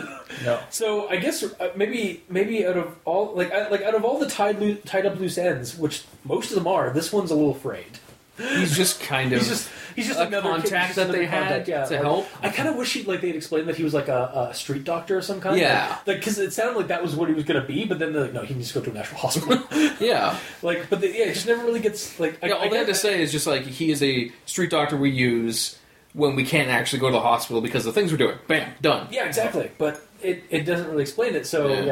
No. So I guess uh, maybe maybe out of all like I, like out of all the tied loo- tied up loose ends, which most of them are, this one's a little frayed. He's just kind of He's just he's just a another contact that they had yeah, to like, help. I kind of wish he like they'd explained that he was like a, a street doctor of some kind. Yeah. like because it sounded like that was what he was going to be, but then they're like, no, he needs to go to a national hospital. yeah. like, but the, yeah, it just never really gets like. I, Yeah, all I they had to say is just like he is a street doctor we use when we can't actually go to the hospital because the things we're doing. Bam, done. Yeah, exactly. But it, it doesn't really explain it. So Yeah.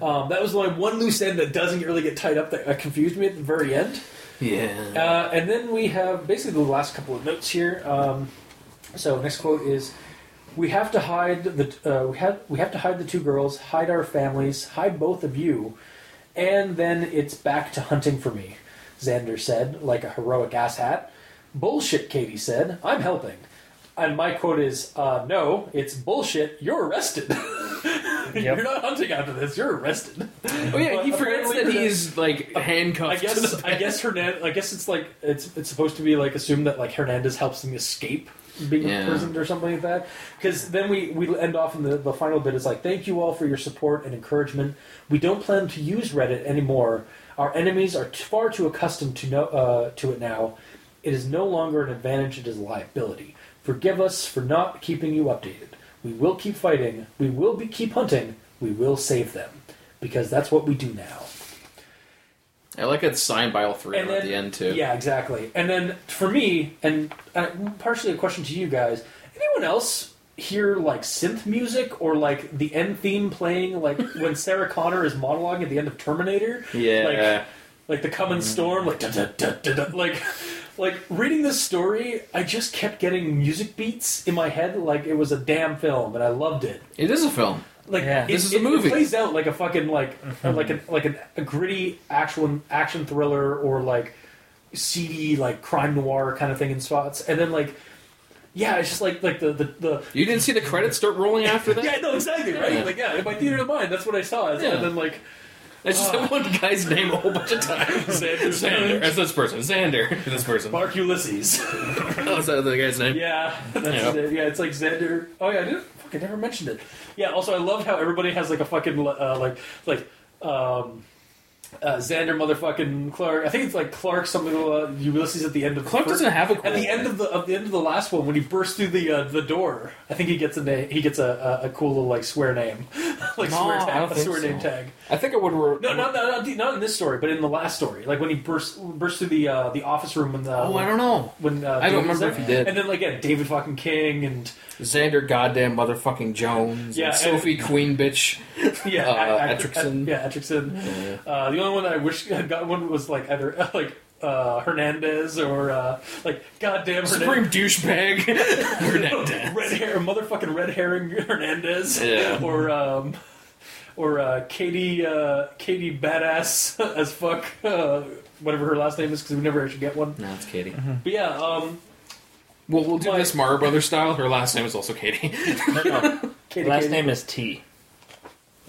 yeah, Um, that was only one loose end that doesn't really get tied up that confused me at the very end. Yeah. Uh, and then we have basically the last couple of notes here. Um, so next quote is: "We have to hide the uh, we have we have to hide the two girls, hide our families, hide both of you, and then it's back to hunting for me." Xander said, like a heroic asshat. "Bullshit," Katie said. "I'm helping." And my quote is, uh, "No, it's bullshit. You're arrested. You're not hunting after this. You're arrested." oh yeah, he forgets apparently that the- he's like handcuffed. I to guess the I bed. guess Hernandez. I guess it's like it's it's supposed to be like assumed that like Hernandez helps them escape being Yeah. imprisoned or something like that. Because then we we end off in the the final bit is like thank you all for your support and encouragement. We don't plan to use Reddit anymore. Our enemies are t- far too accustomed to know uh, to it now. It is no longer an advantage; it is a liability. Forgive us for not keeping you updated. We will keep fighting. We will be keep hunting. We will save them because that's what we do now. I like it signed by all three And of at the end too. Yeah, exactly. And then for me, and uh, partially a question to you guys: anyone else hear like synth music or like the end theme playing, like when Sarah Connor is monologuing at the end of Terminator? Yeah. Like, like the coming storm, like da, da, da, da, da, like. Like reading this story, I just kept getting music beats in my head like it was a damn film, and I loved it. It is a film. Like Yeah. it, This is a it- movie. It plays out like a fucking like mm-hmm. like a like a, a gritty actual action thriller or like seedy like crime noir kind of thing in spots, and then like yeah, it's just like like the the, the You didn't see the credits start rolling after that? yeah no exactly right Yeah. like yeah in my theater of mind that's what I saw Yeah. and then like I just said one guy's name a whole bunch of times. Xander, Xander. That's this person. Xander. This person. Mark Ulysses Oh, is that the guy's name? yeah that's Yeah. it. yeah it's like Xander oh yeah I didn't fuck I never mentioned it yeah also I love how everybody has like a fucking uh, like like um. Uh, Xander motherfucking Clark. I think it's like Clark something uh, Ulysses at the end of the Clark first- doesn't have a At the end of the of the end of the last one, when he bursts through the uh, the door, I think he gets a name. He gets a, a, a cool little like swear name, like No, swear tag, don't a think swear so. name tag. I think I would. Re- No, not, not not in this story, but in the last story, like when he bursts bursts through the uh, the office room when the Oh, I don't know. when uh, I don't David remember if he did. And then like yeah, David fucking King and Xander goddamn motherfucking Jones. Yeah, and and- Sophie Queen bitch. yeah, Uh, At- At- Attrickson. yeah, Attrickson. Uh, the only one that I wish I got one was like either like uh, Hernandez or uh, like goddamn Supreme Hernandez. douchebag. Hernandez. red hair, motherfucking red herring Hernandez, Yeah. or um, or uh, Katie, uh, Katie badass as fuck, uh, whatever her last name is, because we never actually get one. No, it's Katie. But yeah, um, Well, we'll do Like- this Mario Brothers style. Her last name is also Katie. No, no. Katie, Last Katie. name is T.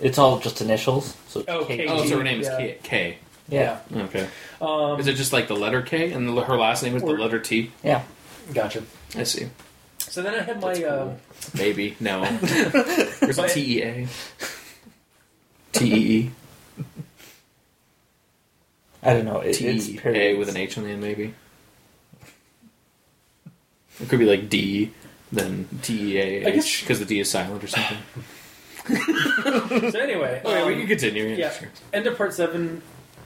It's all just initials. So Oh, Kate. Kate. oh, so her name is Yeah. K. K. Yeah. Okay. Um, Is it just like the letter K and the, her last name is Or- the letter T? Yeah. gotcha. I see. So then I had my That's uh, cool. Maybe. No. There's a But- T E A. T E E. I don't know. It, T it's E A with an H on the end, maybe. It could be like D, then T E A H, because the D is silent or something. so anyway. Okay, we um, can continue. yeah. sure. end of part seven.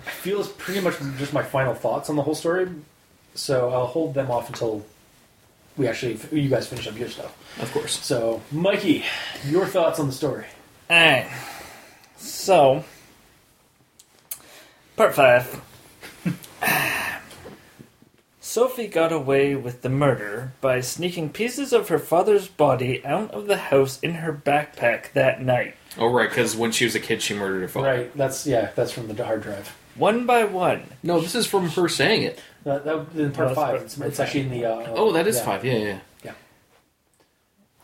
I feel is pretty much just my final thoughts on the whole story. So I'll hold them off until we actually you guys finish up your stuff. Of course. So Mikey, your thoughts on the story? Alright. So, part five. Sophie got away with the murder by sneaking pieces of her father's body out of the house in her backpack that night. Oh, right, because when she was a kid, she murdered her father. Right. That's yeah. That's from the hard drive. One by one. No, this is from her saying it. That, that in No, part it's five. part- It's, it's actually in the. Uh, Oh, that is yeah. five. Yeah, yeah.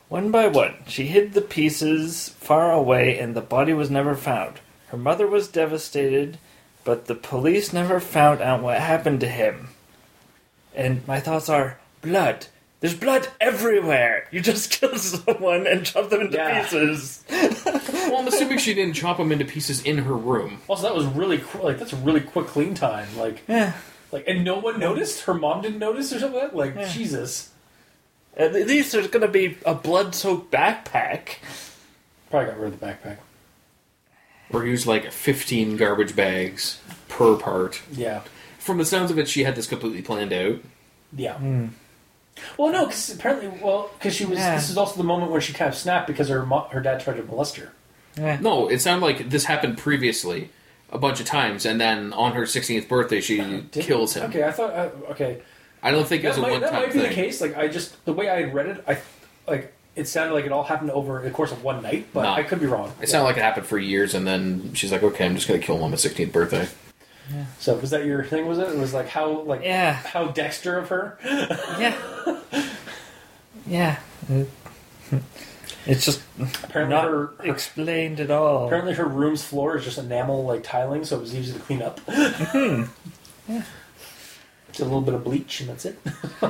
One by one, she hid the pieces far away and the body was never found. Her mother was devastated, but the police never found out what happened to him. And my thoughts are blood, There's blood everywhere. You just killed someone and chopped them into Yeah. pieces. Well, I'm assuming she didn't chop them into pieces in her room. Also, that was really qu- like that's a really quick clean time. Like, Yeah. like, and no one noticed. Her mom didn't notice or something. Like, Yeah. Jesus, At least there's gonna be a blood-soaked backpack. probably got rid of the backpack. Or used like 15 garbage bags per part. Yeah, From the sounds of it, she had this completely planned out. yeah. Well, no, because apparently, well, because she was. Yeah. This is also the moment where she kind of snapped because her mo- her dad tried to molest her. Yeah. No, it sounded like this happened previously a bunch of times, and then on her 16th birthday, she Did- kills him. Okay, I thought. Uh, okay, I don't think it was that a might, one that might be thing. the case. Like, I just the way I had read it, I like it sounded like it all happened over the course of one night, but Nah. I could be wrong. It sounded like it happened for years, and then she's like, "Okay, I'm just gonna kill him on my 16th birthday." So was that your thing? Was it? It was like how like Yeah. how Dexter of her? Yeah. yeah. It's just Apparently not her, her explained at all. apparently her room's floor is just enamel like tiling, so it was easy to clean up. Mm-hmm. Just a little bit of bleach and that's it.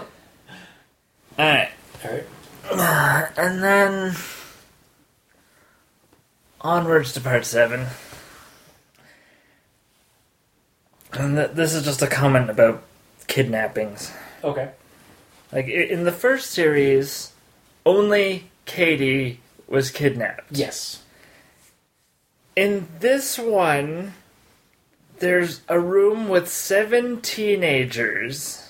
Alright. All right. And then onwards to part seven. And th- this is just a comment about kidnappings. Okay. Like i- in the first series, only Katie was kidnapped. Yes. In this one, there's a room with seven teenagers.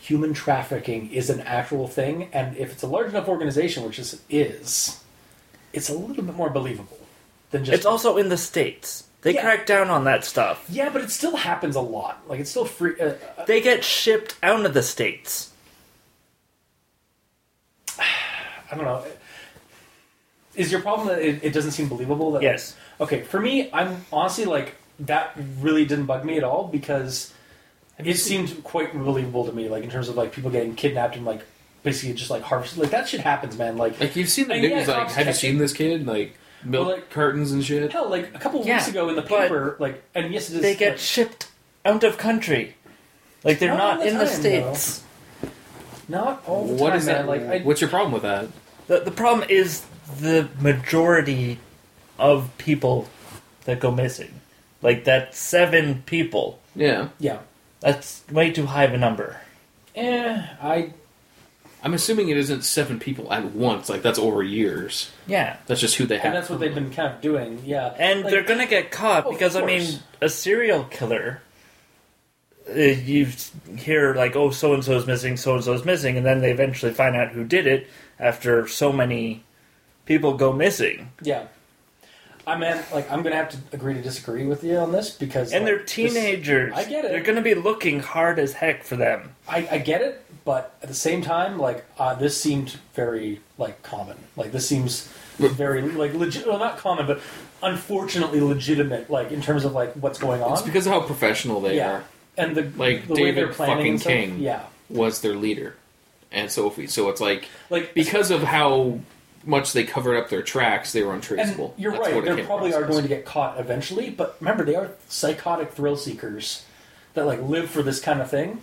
Human trafficking is an actual thing, and if it's a large enough organization, which is is, it's a little bit more believable than just. It's also in the states. They Yeah. crack down on that stuff. yeah, but it still happens a lot. Like it's still free. Uh, uh, They get shipped out of the states. I don't know. Is your problem that it, it doesn't seem believable? That, Yes. Okay, for me, I'm honestly like that. Really didn't bug me at all because it seemed quite believable to me. Like in terms of like people getting kidnapped and like basically just like harvested. Like that shit happens, man. Like Like you've seen the And yeah, news. like, have you seen this kid? Like milk Well, like- curtains and shit. hell, like a couple Yeah, weeks ago in the paper, like and yes, it is. They get like, shipped out of country. Like they're Not not the in the time, states. not all the What time, is man. that? Like I, What's your problem with that? The the problem is the majority of people that go missing. Like that seven people. Yeah, yeah. That's way too high of a number. Eh, I I'm assuming it isn't seven people at once. Like that's over years. Yeah. That's just who they have. and that's what they've been kind of doing. Yeah, And Like, they're gonna get caught Of because I mean, a serial killer. Uh, you hear like, oh, so and so is missing, so and so is missing, and then they eventually find out who did it after so many people go missing, Yeah. I mean, like, I'm gonna have to agree to disagree with you on this because, and like, they're this- teenagers. I get it. They're gonna be looking hard as heck for them. I, I get it, but at the same time, like, uh, this seemed very like common. Like, this seems very like legit. Well, not common, but unfortunately legitimate. Like, in terms of like what's going on. It's because of how professional they yeah, are. and the Like the David fucking stuff, King. Yeah, Was their leader, and Sophie. So it's like like because of how much they covered up their tracks, they were And untraceable. you're That's right. They probably are going to get caught eventually. But remember, they are psychotic thrill seekers that like live for this kind of thing.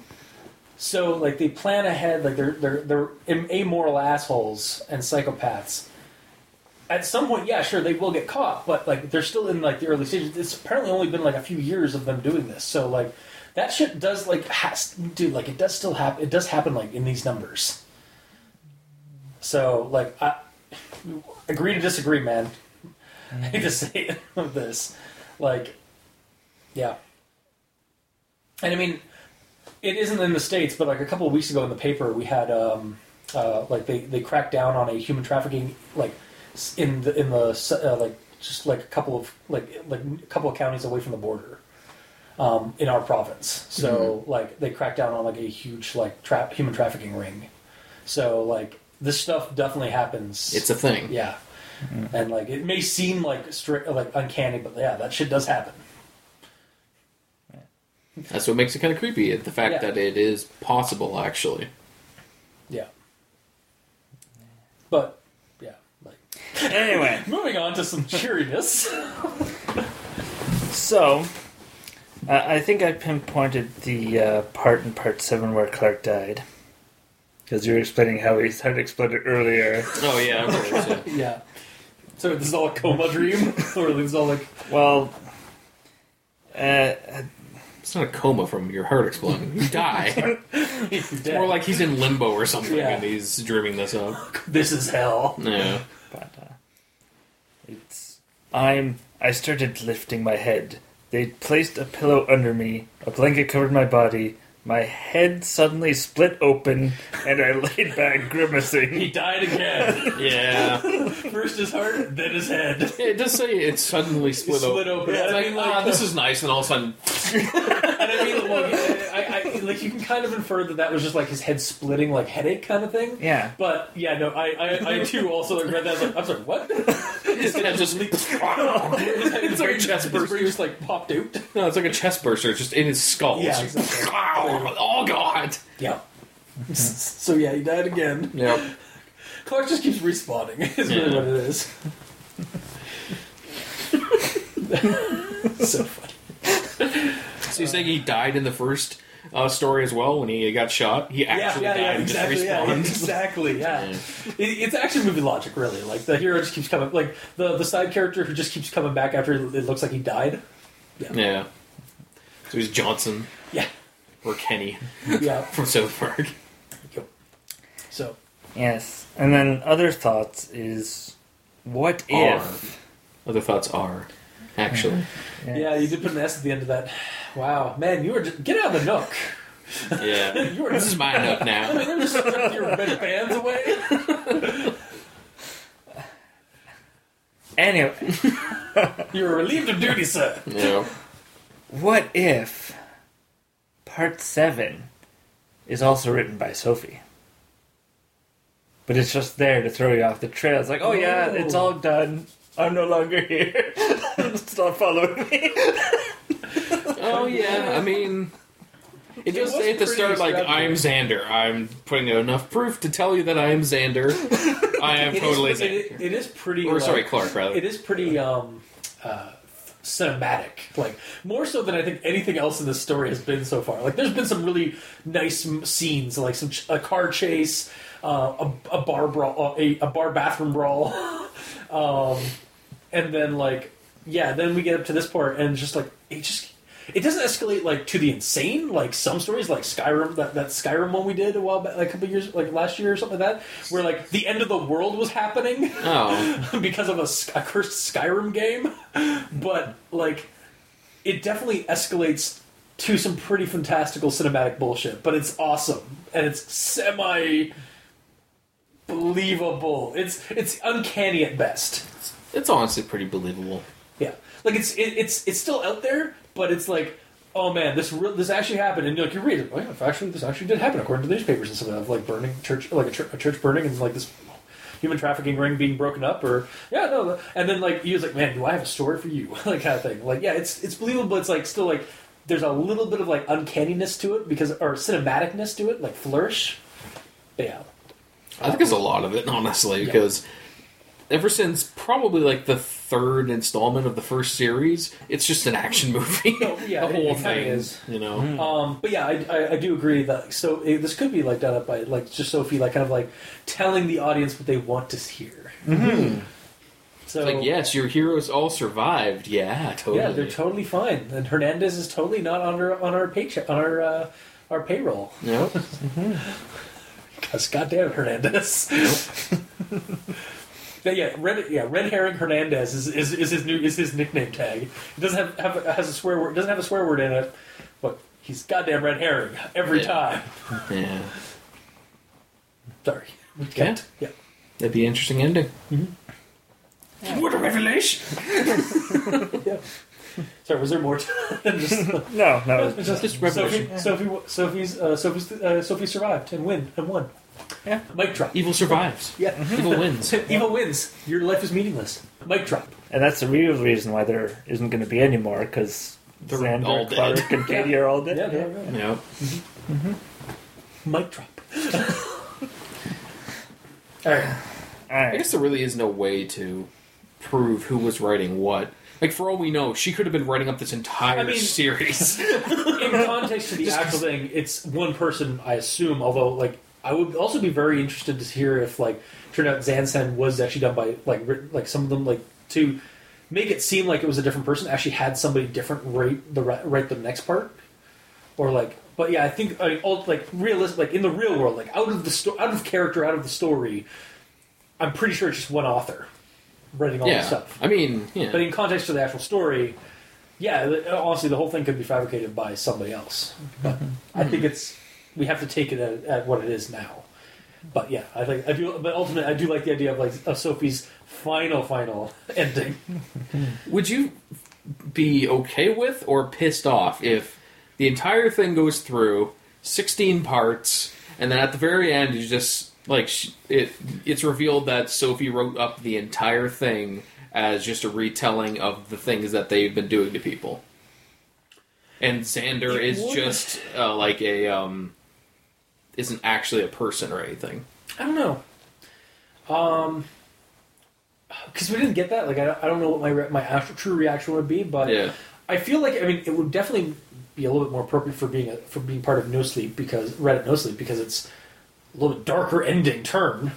So like they plan ahead. Like they're they're they're amoral assholes and psychopaths. At some point, yeah, sure, they will get caught, but like they're still in like the early stages. It's apparently only been like a few years of them doing this. So like that shit does like has dude like it does still happen. It does happen like in these numbers. So like I agree to disagree, man. I hate to say it this. Like, yeah. And I mean, it isn't in the States, but like a couple of weeks ago in the paper, we had, um, uh, like, they, they cracked down on a human trafficking, like, in the, in the, uh, like, just like a couple of, like, like a couple of counties away from the border. Um, in our province, so like they cracked down on like a huge like tra- human trafficking ring. So like this stuff definitely happens. It's a thing. Yeah. And like it may seem like stri- like uncanny, but yeah, that shit does happen. That's what makes it kind of creepy. The fact Yeah. that it is possible, actually. Yeah. But yeah, like Anyway, moving on to some cheeriness. so uh, I think I pinpointed the uh, part in part seven where Clark died. Because you were explaining how he had explained it earlier. Oh yeah, of course. Yeah. Yeah. So this is all a coma dream, or this is all like Well, uh, It's not a coma from your heart exploding. You die. it's More like he's in limbo or something, Yeah. and he's dreaming this up. this is hell. Yeah. but uh, it's I'm. I started lifting my head. They placed a pillow under me. A blanket covered my body. My head suddenly split open, and I laid back grimacing. He grimacing. died again. Yeah. First his heart, then his head. It does say it suddenly split, Split open. It's I like, mean, like, ah, this is nice, and all of a sudden, And I mean, well, yeah, I, I, like you can kind of infer that that was just like his head splitting, like headache kind of thing. Yeah. But yeah, no, I, I, I too also read that. I was like, I'm sorry, what? his head just it's like a chest burst. just like popped out. no, it's like a chest burster, it's just in his skull. Yeah, It's just- exactly. oh god. Yeah. so yeah, he died again. Yep. Clark just keeps respawning. Is really what it is. so funny. So you're saying he died in the first uh, story as well when he got shot? He actually yeah, died yeah, and exactly. just Yeah, respawned. exactly. Yeah, Yeah. It, it's actually movie logic, really. Like the hero just keeps coming, like the the side character who just keeps coming back after it looks like he died. Yeah. So he's Johnson Yeah, or Kenny yeah. from South Park. Yep. So Yes. And then other thoughts is, what Are. if? Other thoughts are actually. yeah, you did put an S at the end of that. Wow, man, you were just, get out of the nook. Yeah. You were This is my nook now. You were just stripping your red bands away. Anyway, You were relieved of duty, sir. Yeah. what if part seven is also written by Sophie? But it's just there to throw you off the trail. It's like, oh yeah, Oh. it's all done. I'm no longer here. Stop following me. Oh yeah. I mean, it just was say at the pretty start like I'm. Xander. I'm putting out enough proof to tell you that I am Xander. I am It is- totally it- Xander. it is pretty. or like- sorry, Clark rather. It is pretty um, uh, cinematic, like more so than I think anything else in this story has been so far. Like, there's been some really nice m- scenes, like some ch- a car chase, uh, a, a bar brawl, uh, a, a bar bathroom brawl, um, and then like yeah, then we get up to this part, and just like it just. It doesn't escalate like to the insane, like some stories, like Skyrim, that, that Skyrim one we did a while back, like a couple years, like last year or something like that, where like the end of the world was happening Oh. because of a cursed Skyrim game, but like it definitely escalates to some pretty fantastical cinematic bullshit. But it's awesome and it's semi believable. It's it's uncanny at best. It's honestly pretty believable. Yeah, like it's it, it's it's still out there, but it's like. Oh man, this re- this actually happened, and like you read it. Oh yeah, actually, this actually did happen according to the newspapers and stuff of like burning church, like a, chur- a church burning, and like this human trafficking ring being broken up, or yeah, no, and then like he was like, man, do I have a story for you, like kind of thing. Like yeah, it's it's believable, but it's like still like there's a little bit of like uncanniness to it because or cinematicness to it, like flourish. But yeah, I think it's a lot of it, honestly, Yeah. Because ever since probably like the third installment of the first series, it's just an action movie. No, yeah, the it- whole it kinda thing is. You know, Um, but yeah, I, I, I do agree that so eh, this could be like done up by like just Sophie, like kind of like telling the audience what they want to hear. Mm-hmm. So It's like yes, your heroes all survived. Yeah, totally. yeah, they're totally fine, and Hernandez is totally not on our on our paycheck on our uh, our payroll. Yep. Because goddamn Hernandez. But yeah, red yeah red herring Hernandez is, is, is his new is his nickname tag. It doesn't have, have has a swear word doesn't have a swear word in it, but he's goddamn red herring every Yeah. time. yeah, Sorry, Yeah. yeah. that'd be an interesting ending. What a revelation! Yeah. Sorry, was there more to than just No, no. just, Just revelation. Sophie, Sophie, Sophie's, uh, Sophie's, uh, Sophie survived and win and won. Yeah. Mic drop. Evil survives. Yeah. Mm-hmm. Evil wins. Evil wins. Your life is meaningless. Mic drop. And that's the real reason why there isn't going to be any more, because They're Xander, all dead. Clark, and Katie are all dead. Yeah, yeah, yeah. Yep. Mm-hmm. Mic drop. All right. All I guess there really is no way to prove who was writing what. Like for all we know, she could have been writing up this entire I mean- series. In context to the actual thing, it's one person, I assume. Although, like, I would also be very interested to hear if like turned out ZandSand was actually done by like written, like some of them like to make it seem like it was a different person actually had somebody different write the write the next part or like but yeah I think I mean, all, like realistic like in the real world like out of the sto- out of character out of the story I'm pretty sure it's just one author writing all yeah. this stuff I mean, yeah. but in context to the actual story, yeah, honestly, the whole thing could be fabricated by somebody else. But mm-hmm. I think it's we have to take it at, at what it is now. But yeah, I think I do. But ultimately, I do like the idea of like of Sophie's final, final ending. Would you be okay with or pissed off if the entire thing goes through 16 parts and then at the very end you just like it it's revealed that Sophie wrote up the entire thing as just a retelling of the things that they've been doing to people. And Xander It is would- just uh, like a um isn't actually a person or anything. I don't know. Um, because we didn't get that. Like, I, I don't know what my re- my actual true reaction would be, but Yeah. I feel like I mean it would definitely be a little bit more appropriate for being a, for being part of No Sleep because Reddit No Sleep because it's a little bit darker ending turn.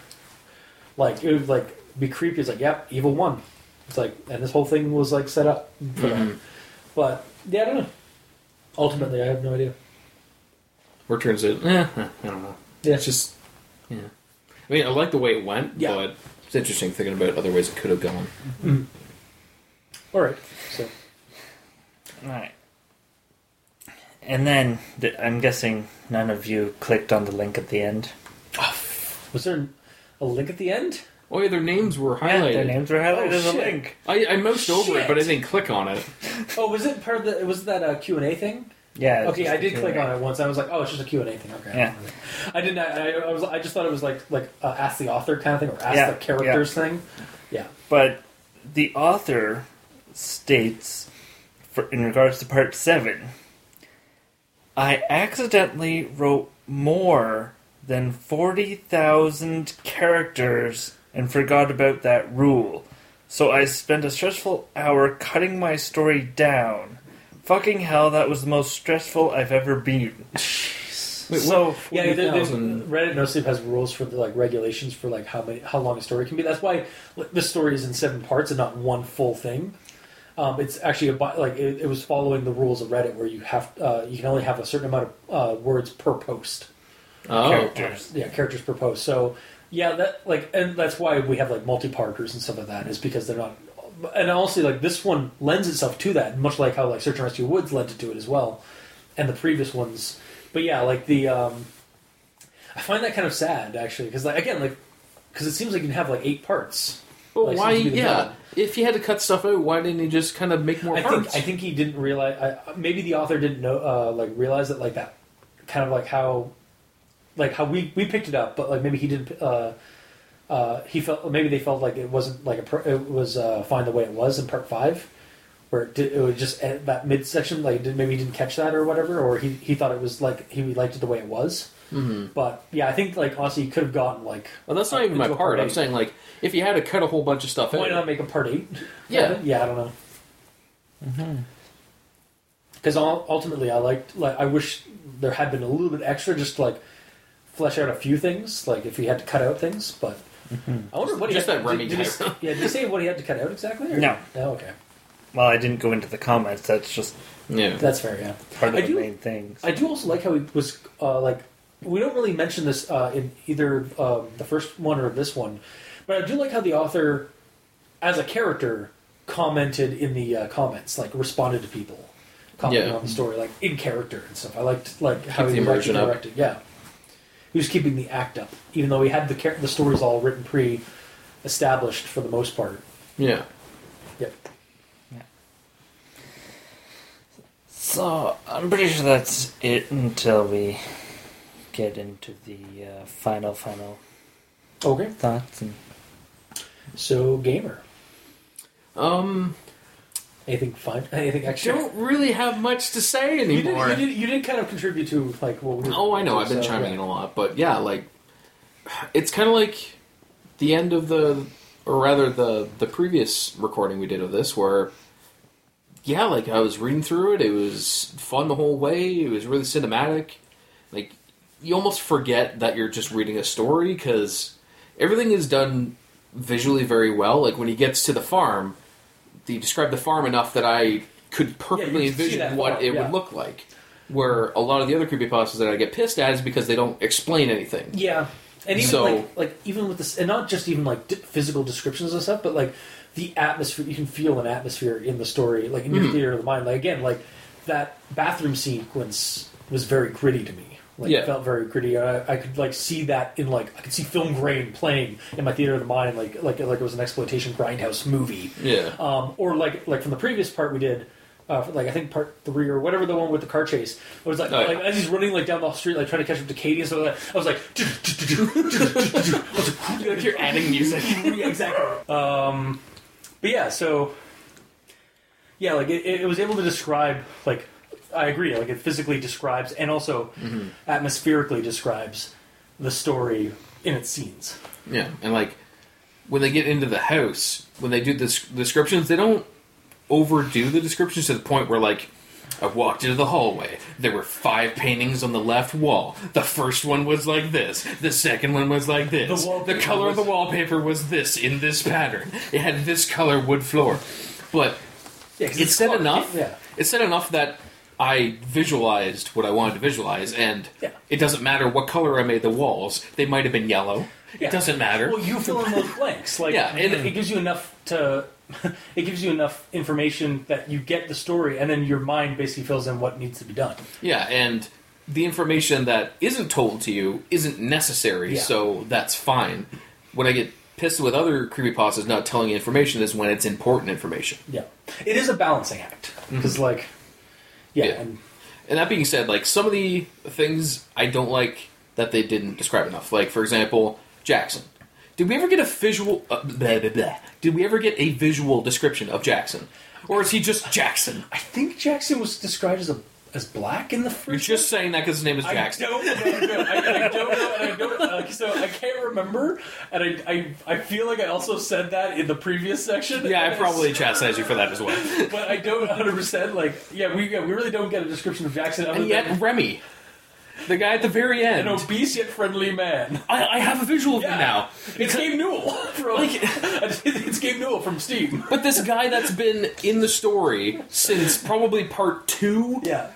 Like it would like be creepy. It's like yep, evil one. It's like and this whole thing was like set up for. Mhm. But yeah, I don't know. Ultimately, I have no idea. Where it turns out, eh, I don't know. Yeah, It's just, yeah. I mean, I like the way it went, Yeah. but it's interesting thinking about other ways it could have gone. Mm-hmm. all right. So Alright. And then, th- I'm guessing none of you clicked on the link at the end. Oh, was there a link at the end? Oh, yeah, their names were Yeah, highlighted. their names were highlighted Oh, as a shit. link. I, I moused over it, but I Shit. didn't click on it. Oh, was it part of the? Was that a Q and A thing? Yeah. Okay, I did click on it once. I was like, oh, it's just a Q and A thing. Okay. Yeah. I didn't. I, I was. I just thought it was like like uh, ask the author kind of thing or ask Yeah, the characters thing. Yeah. But the author states, for, in regards to part seven, I accidentally wrote more than 40,000 characters and forgot about that rule. So I spent a stressful hour cutting my story down. Fucking hell, that was the most stressful I've ever been. Wait, so, Yeah, the, the, Reddit No Sleep has rules for the, like regulations for like how many how long a story can be. That's why like, this story is in seven parts and not one full thing. Um, it's actually a, like it, it was following the rules of Reddit where you have uh, you can only have a certain amount of uh, words per post. Oh, characters. Yeah, characters per post. So yeah, that like, and that's why we have like multi-parters and stuff like that. Is because they're not. And honestly, like this one lends itself to that, much like how like Search and Rescue Woods led to it as well, and the previous ones. But yeah, like the, um, I find that kind of sad actually, because like again, like, because it seems like you can have like eight parts. But Like, why? seems to be the Yeah. villain. If he had to cut stuff out, why didn't he just kind of make more I parts? think I think he didn't realize. I, maybe the author didn't know, uh, like realize that like that, kind of like how, like how we we picked it up, but like maybe he didn't. Uh, uh, he felt maybe they felt like it wasn't like a per, it was uh, fine the way it was in part five, where it, did, it was just at that midsection like did, maybe he didn't catch that or whatever, or he he thought it was like he liked it the way it was. hmm But yeah, I think like honestly, he could have gotten like Well, that's not Uh, even my part. part I'm saying like if you had to cut a whole bunch of stuff why out. not make a part eight? Yeah. yeah, I don't know. Because ultimately, I liked like I wish there had been a little bit extra, just to, like flesh out a few things, like if he had to cut out things. But I wonder what he Just had that Remy did, did he. Yeah, did he say what he had to cut out exactly? or- No. No. Okay, well, I didn't go into the comments. That's just Yeah. that's fair. Yeah. part of I the do- main things. I do also like how he was uh, like. We don't really mention this uh, in either um, the first one or this one, but I do like how the author, as a character, commented in the uh, comments, like responded to people, commenting Yeah. on the story, like in character and stuff. I liked like how Keep he the was actually up. directed. Yeah, he was keeping the act up, even though he had the char- the stories all written pre-established for the most part. Yeah. Yep. Yeah. So I'm pretty sure that's it until we get into the uh, final, final Okay. thoughts. And So gamer, Um. Anything fun? Anything extra? Don't really have much to say You did, anymore. you, did, you did kind of contribute to like what we were Oh, I know. I've been so, chiming yeah. in a lot, but yeah, like it's kind of like the end of the, or rather the the previous recording we did of this, where yeah, like I was reading through it. It was fun the whole way. It was really cinematic. Like you almost forget that you're just reading a story because everything is done visually very well. Like when he gets to the farm, they described the farm enough that I could perfectly see envision what farm, it yeah. would look like. Where a lot of the other creepypastas that I get pissed at is because they don't explain anything. Yeah, and even So- like like even with this, and not just even like d- physical descriptions and stuff, but like the atmosphere. You can feel an atmosphere in the story, like in your Mhm. theater of the mind. Like again, like that bathroom sequence was very gritty to me. Like Yeah. it felt very gritty. I, I could like see that in like I could see film grain playing in my theater of the mind, like like like it was an exploitation grindhouse movie. Yeah. Um, or like like from the previous part we did, uh, like I think part three or whatever the one with the car chase. It was like, Oh, yeah. like as he's running like down the street, like trying to catch up to Katie and stuff like that. I was like, I was like, like you're adding music. yeah, exactly. Um, but yeah, so yeah, like it, it was able to describe like I agree, like it physically describes and also mm-hmm. atmospherically describes the story in its scenes. Yeah, and like when they get into the house, when they do the descriptions, they don't overdo the descriptions to the point where like I walked into the hallway. There were five paintings on the left wall. The first one was like this. The second one was like this. The The, color of the wallpaper was this in this pattern. It had this color wood floor. But Yeah, said enough. Yeah. It said enough that I visualized what I wanted to visualize, and Yeah. it doesn't matter what color I made the walls. They might have been yellow. Yeah. It doesn't matter. Well, you fill in those blanks. Like, Yeah, it, and- it gives you enough to. It gives you enough information that you get the story, and then your mind basically fills in what needs to be done. Yeah, and the information that isn't told to you isn't necessary, Yeah. so that's fine. When I get pissed with other creepypastas not telling you information is when it's important information. Yeah, it is a balancing act because, mm-hmm. like, yeah, Yeah. and And that being said, like some of the things I don't like that they didn't describe enough. Like for example, Jackson. Did we ever get a visual? Uh, blah, blah, blah. Did we ever get a visual description of Jackson, or is he just Jackson? I think Jackson was described as a as black in the first. You're just saying that because his name is I Jackson. don't know. I, I don't know, and I don't. Uh, so I can't remember, and I, I I feel like I also said that in the previous section. Yeah, I probably chastised you for that as well. but I don't 100 percent like. Yeah, we yeah, we really don't get a description of Jackson. Other And yet, than Remy, the guy at the very end, an obese yet friendly man. I, I have a visual of Yeah. him now. It's Gabe Newell from. Like- it's Gabe Newell from Steam. But this guy that's been in the story since probably part two, Yeah,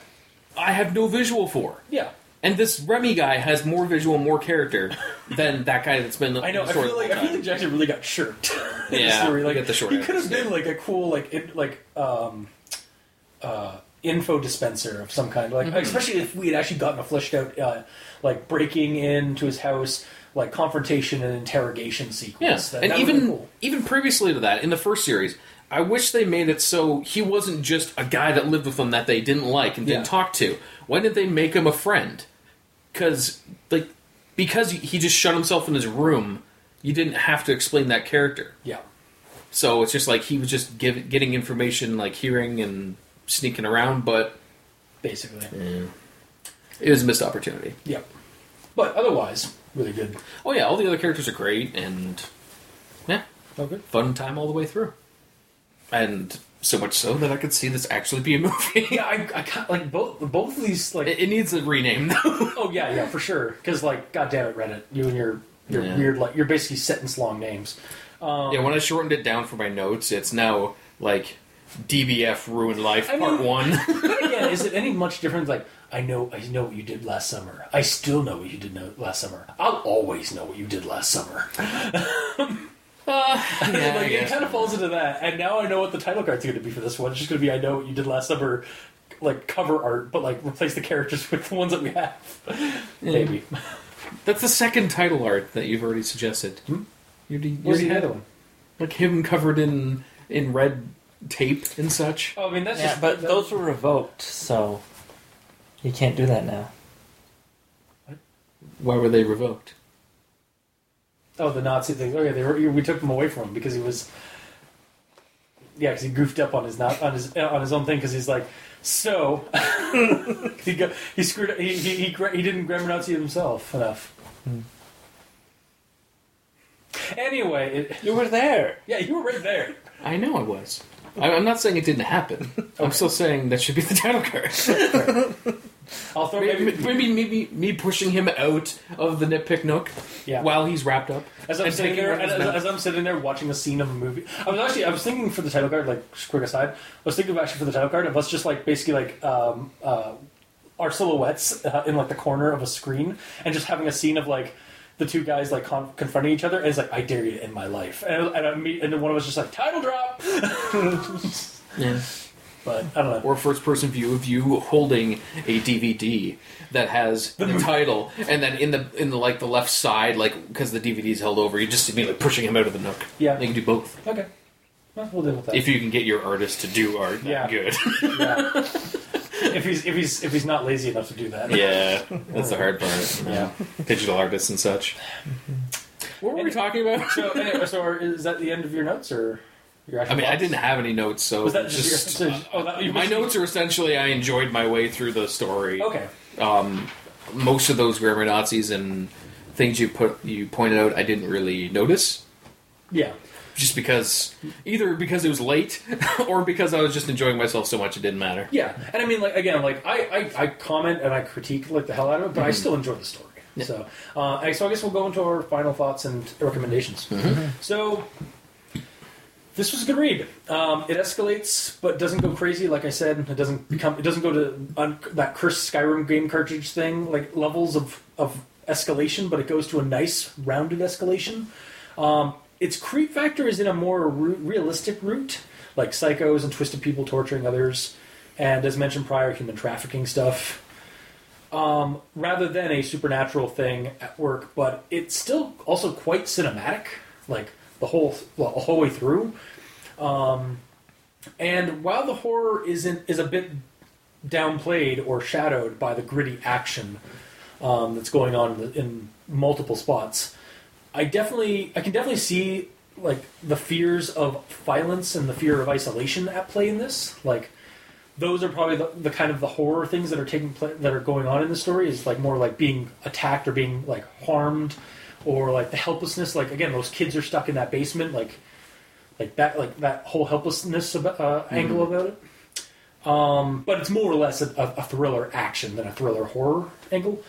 I have no visual for. yeah. And this Remy guy has more visual, more character than that guy that's been. I know. I feel like I feel like Jackson really got shirked. in the Yeah, story. like get the short he could have been like a cool like in, like um uh info dispenser of some kind. Like Mm-hmm. especially if we had actually gotten a fleshed out uh, like breaking into his house, like confrontation and interrogation sequence. Yes, That- and even cool. even previously to that, in the first series, I wish they made it so he wasn't just a guy that lived with them that they didn't like and didn't Yeah. talk to. Why didn't they make him a friend? Because like because he just shut himself in his room, you didn't have to explain that character. yeah. So it's just like he was just give, getting information, like hearing and sneaking around, but Basically, it was a missed opportunity. Yep. But otherwise, really good. Oh yeah, all the other characters are great, and yeah, good. fun time all the way through. And so much so that I could see this actually be a movie. Yeah, I, I can't, like both both of these like it, it needs a rename though. Oh yeah, yeah, for sure. Because like, goddamn it, Reddit, you and your your Yeah. weird like you're basically sentence long names. Um, yeah, when I shortened it down for my notes, it's now like DBF Ruined Life I Part mean- One. Again, is it any much different? Like, I know, I know what you did last summer. I still know what you did last summer. I'll always know what you did last summer. Uh, yeah, like, it kind of falls into that. And now I know what the title card's going to be for this one. It's just going to be I know what you did last summer, like cover art, but like replace the characters with the ones that we have. Maybe. That's the second title art that you've already suggested. Hmm? You already, you already the had other one? like him covered in in red tape and such. Oh, I mean that's Yeah, just. but that- those were revoked, so you can't do that now. Why were they revoked? Oh, the Nazi thing. Oh yeah, they were, we took him away from him because he was. Yeah, because he goofed up on his not on his on his own thing because he's like, so he go, he screwed up, he he he, gra- he didn't grammar enunciate himself enough. Hmm. Anyway, it, You were there. yeah, you were right there. I know I was. I- I'm not saying it didn't happen. I'm still saying that should be the title card. I'll throw Maybe, maybe, maybe, maybe me pushing him out of the nitpick nook Yeah. while he's wrapped up. As I'm and sitting taking there, one of as, his as, meds. I'm sitting there watching a scene of a movie, I was actually I was thinking for the title card, like quick aside, I was thinking of actually for the title card of us just like basically like um, uh, our silhouettes uh, in like the corner of a screen, and just having a scene of like the two guys like con- confronting each other, and it's like I dare you to end my life, and and, I, me- and then one of us just like title drop, Yeah. But I don't know. Or first person view of you holding a DVD that has the, title, and then in the in the like the left side, like because the DVD is held over, you just see me like pushing him out of the nook. Yeah. you can do both Okay, well, we'll deal with that. if you can get your artist to do art. that Yeah. good. yeah. if he's if he's if he's not lazy enough to do that. yeah, that's the hard part. you know, Digital artists and such. What were we talking about? So anyway, so are- is that the end of your notes or your actual? I mean, I didn't have any notes, so Was that just, just your? So, oh, that, my notes are essentially I enjoyed my way through the story. Okay. Um, most of those grammar Nazis and things you put you pointed out, I didn't really notice, Yeah. just because either because it was late or because I was just enjoying myself so much it didn't matter. Yeah, and I mean, like again, like I, I, I comment and I critique like the hell out of it, but I Mm-hmm. still enjoy the story. So, uh, so I guess we'll go into our final thoughts and recommendations. Mm-hmm. So, this was a good read. Um, it escalates, but doesn't go crazy. Like I said, it doesn't become. It doesn't go to un- that cursed Skyrim game cartridge thing, like levels of of escalation, but it goes to a nice rounded escalation. Um, its creep factor is in a more ru- realistic route, like psychos and twisted people torturing others, and as mentioned prior, human trafficking stuff. Um, rather than a supernatural thing at work, but it's still also quite cinematic, like the whole well, the whole way through. Um, and while the horror isn't is a bit downplayed or shadowed by the gritty action um, that's going on in, the, in multiple spots, I definitely I can definitely see like the fears of violence and the fear of isolation at play in this. Like those are probably the, the kind of the horror things that are taking that are going on in the story is like more like being attacked or being like harmed or like the helplessness like again those kids are stuck in that basement like like that like that whole helplessness about, uh, angle about it. Um, but it's more or less a, a, a thriller action than a thriller horror angle.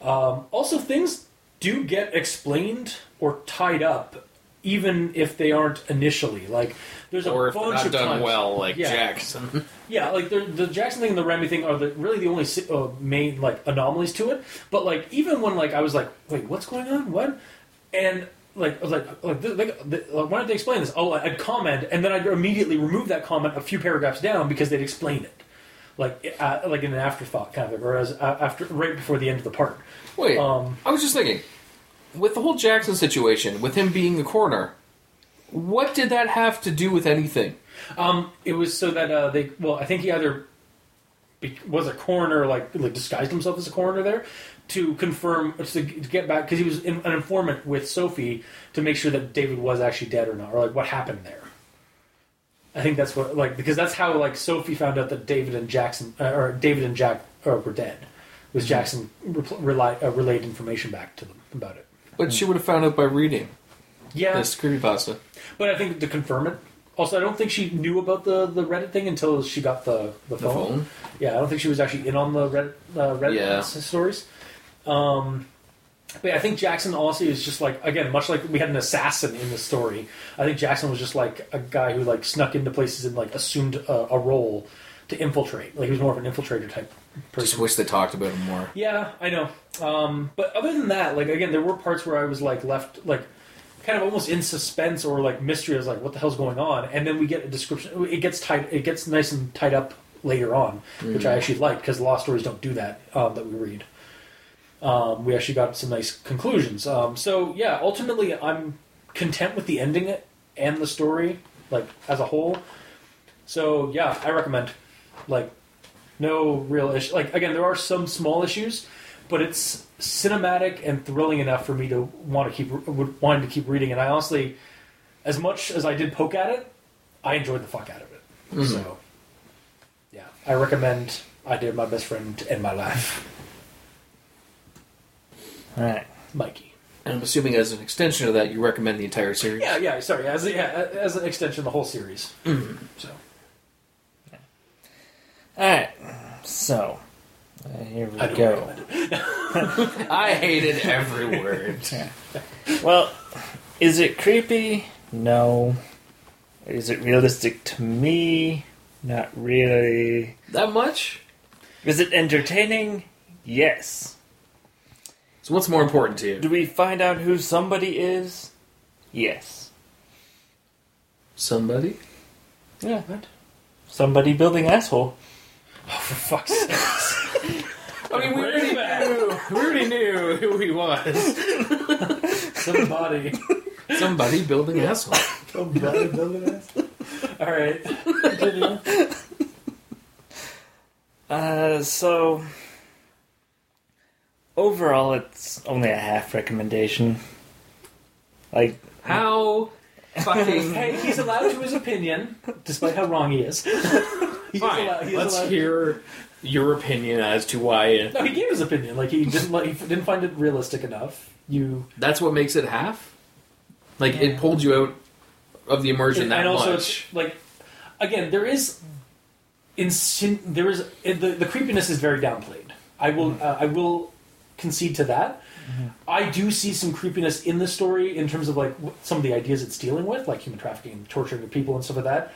Um, also things do get explained or tied up even if they aren't initially like there's a Or if bunch not of done times- well, like Yeah. Jackson. yeah, like the, the Jackson thing and the Remy thing are the, really the only uh, main like anomalies to it. But like even when like I was like, wait, what's going on? What? And like I was like, like, like, like why don't they explain this? Oh, I'd comment, and then I'd immediately remove that comment a few paragraphs down because they'd explain it, like uh, like in an afterthought kind of, or as uh, after right before the end of the part. Wait, Um, I was just thinking, with the whole Jackson situation, with him being the coroner, what did that have to do with anything? Um, it was so that uh, they well, I think he either be, was a coroner, like like disguised himself as a coroner there to confirm to, to get back because he was in, an informant with Sophie to make sure that David was actually dead or not, or like what happened there. I think that's what like because that's how like Sophie found out that David and Jackson uh, or David and Jack uh, were dead. Was Jackson repl- reli- uh, relayed information back to them about it? But she would have found out by reading Yeah, this creepypasta. but I think to confirm it. Also, I don't think she knew about the, the Reddit thing until she got the, the, phone. phone? Yeah, I don't think she was actually in on the Reddit, uh, Reddit Yeah. stories. Um, but yeah, I think Jackson also is just like again, much like we had an assassin in the story. I think Jackson was just like a guy who like snuck into places and like assumed a, a role to infiltrate. Like he was more of an infiltrator type person. Just wish they talked about him more. Yeah, I know. Um, but other than that, like again, there were parts where I was like left like kind of almost in suspense or like mystery. I was like, what the hell's going on? And then we get a description. It gets tied. It gets nice and tied up later on, which I actually like because law stories don't do that um, that we read. Um, we actually got some nice conclusions. Um, so yeah, ultimately, I'm content with the ending and the story, like as a whole. So yeah, I recommend. Like no real issue. Like again, there are some small issues, but it's cinematic and thrilling enough for me to want to keep would wanting to keep reading. And I honestly, as much as I did poke at it, I enjoyed the fuck out of it. Mm-hmm. So, yeah, I recommend. I did my best friend to end my life, All right. Mikey. And I'm assuming as an extension of that, you recommend the entire series. Yeah, yeah. Sorry, as a, yeah, as an extension, of the whole series. Mm-hmm. So All right. So, Uh, here we I go. I hated every word. Well, is it creepy? No. Is it realistic to me? Not really. that much? Is it entertaining? Yes. So what's more important to you? Do we find out who somebody is? Yes. Somebody? Yeah. Somebody building asshole. Oh, for fuck's sake. I mean, we Bring already back. knew. We already knew who he was. Somebody. Somebody building asshole. Somebody building us. All right. Continue. Uh, so overall, it's only a half recommendation. Like, How fucking Hey, he's allowed to his opinion, despite how wrong he is. He is fine? allowed- he is Let's allowed- hear your opinion as to why. No, he gave his opinion. Like he didn't like, he didn't find it realistic enough. You That's what makes it half. Like it pulled you out of the immersion and, that and also much. it's like again there is insin- there is the the creepiness is very downplayed. I will Mm-hmm. uh, I will concede to that. I do see some creepiness in the story in terms of like some of the ideas it's dealing with, like human trafficking, torturing of people, and stuff like that.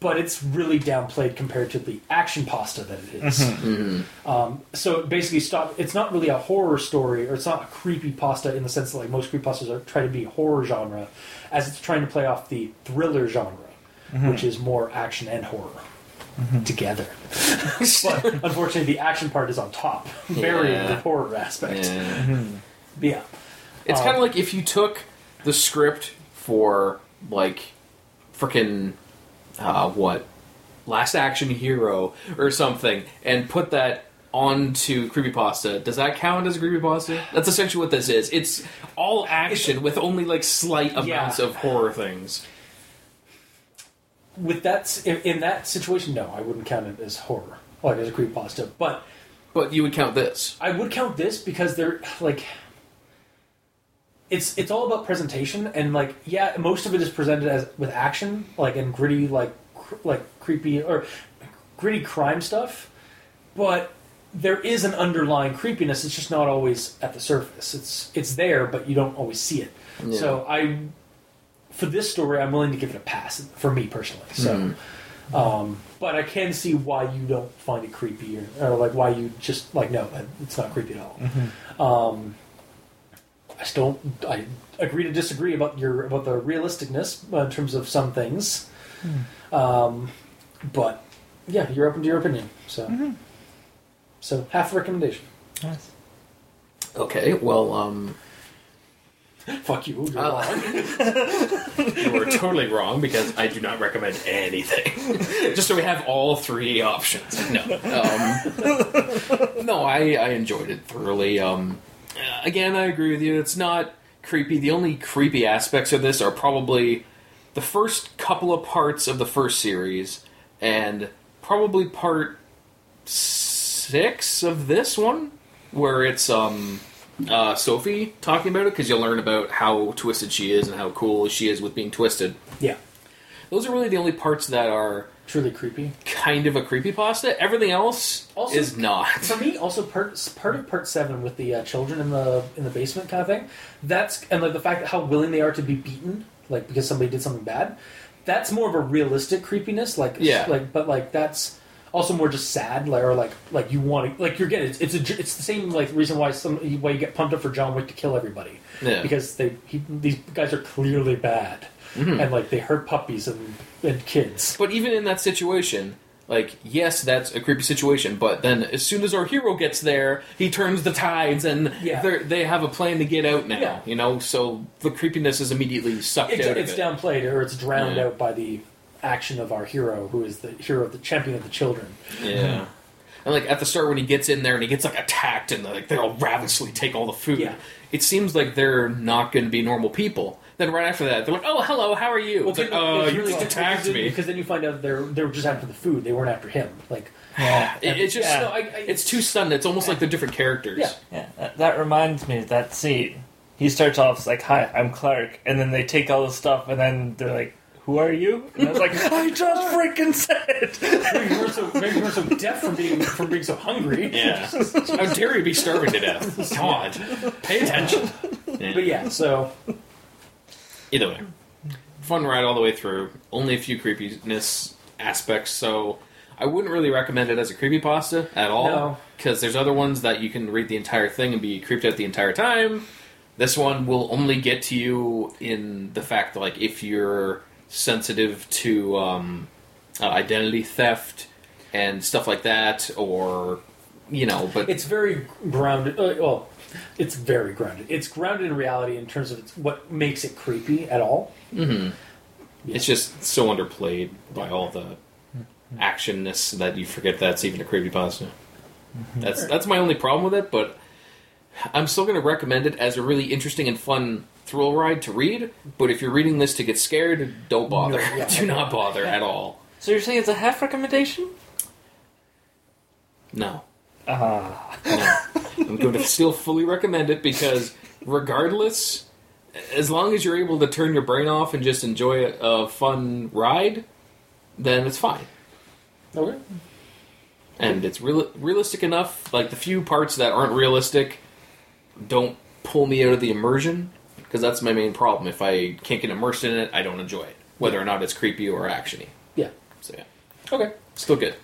But it's really downplayed compared to the action pasta that it is. Mm-hmm. Um, so basically, stop. It's not really a horror story, or it's not a creepy pasta in the sense that like most creepy pastas are try to be horror genre, as it's trying to play off the thriller genre, which is more action and horror together. but unfortunately, the action part is on top, burying Yeah. the horror aspect. Yeah. Yeah. It's Um, kind of like if you took the script for like freaking uh, what Last Action Hero or something and put that onto creepypasta. Does that count as a creepypasta? That's essentially what this is. It's all action with only like slight amounts Yeah. of horror things. With that, in, in that situation, no, I wouldn't count it as horror, like as a creepy pasta. But But you would count this. I would count this because they're like it's it's all about presentation and like yeah, most of it is presented as with action, like and gritty like cr- like creepy or gritty crime stuff, but there is an underlying creepiness. It's just not always at the surface. It's it's there, but you don't always see it. Yeah. So I, for this story, I'm willing to give it a pass for me personally. So, um, but I can see why you don't find it creepy or, or like why you just like no, it's not creepy at all. Um, I still I agree to disagree about your about the realisticness uh, in terms of some things. Um, but yeah, you're open to your opinion. So, so half recommendation. Yes. Okay, well, um, Fuck you. You're Uh, wrong. you were totally wrong because I do not recommend anything. Just so we have all three options. No, um, no, I, I enjoyed it thoroughly. Um, uh, again, I agree with you. It's not creepy. The only creepy aspects of this are probably the first couple of parts of the first series, and probably part six of this one, where it's um uh, Sophie talking about it because you'll learn about how twisted she is and how cool she is with being twisted. yeah, Those are really the only parts that are truly creepy. kind of a creepy pasta. Everything else Also- is not. For me, also part part of part seven with the uh, children in the in the basement kind of thing. That's and like the fact that how willing they are to be beaten, like because somebody did something bad. That's more of a realistic creepiness, like Yeah. like but like that's also more just sad, like or like like you want to like you're getting it's it's, a, it's the same like reason why some why you get pumped up for John Wick to kill everybody Yeah. because they he, these guys are clearly bad Mm-hmm. and like they hurt puppies and and kids. But even in that situation, like, yes, that's a creepy situation, but then as soon as our hero gets there, he turns the tides and Yeah. they have a plan to get out now, Yeah. you know? So the creepiness is immediately sucked it's, out it's of it. downplayed or it's drowned out by the action of our hero, who is the hero of the champion of the children. Yeah. And like at the start when he gets in there and he gets like attacked and like they'll ravenously take all the food. Yeah. It seems like they're not going to be normal people. Then right after that, they're like, "Oh, hello, how are you?" it's like, "Oh, uh, it's you really just because attacked then- me." because then you find out they're they were just after the food. They weren't after him. Like Yeah. It, it's just Yeah. No, I- I- it's too sudden. It's almost like they're different characters. Yeah. Yeah, that, that reminds me of that scene. He starts off like, "Hi, I'm Clark," and then they take all the stuff, and then they're like, who are you? And I was like, I just freaking said. maybe you weren't so maybe you weren't so deaf from being from being so hungry. Yeah. How dare you be starving to death? Come on. Pay attention. But yeah, so Either way. Fun ride all the way through. Only a few creepiness aspects, so I wouldn't really recommend it as a creepy pasta at all. No. Because there's other ones that you can read the entire thing and be creeped out the entire time. This one will only get to you in the fact that, like, if you're sensitive to um, uh, identity theft and stuff like that, or, you know, but it's very grounded. Uh, well, it's very grounded. It's grounded in reality in terms of it's what makes it creepy at all. It's just so underplayed by all the actionness that you forget that's even a creepypasta. That's that's my only problem with it, but I'm still going to recommend it as a really interesting and fun thrill ride to read. But if you're reading this to get scared, don't bother. No, yeah. Do not bother at all. So you're saying it's a half recommendation? No. Ah. No. I'm going to still fully recommend it because, regardless, as long as you're able to turn your brain off and just enjoy a, a fun ride, then it's fine. Okay. and it's real, realistic enough. Like the few parts that aren't realistic don't pull me out of the immersion because that's my main problem. If I can't get immersed in it, I don't enjoy it, whether or not it's creepy or actiony. Yeah. So yeah, Okay. still good.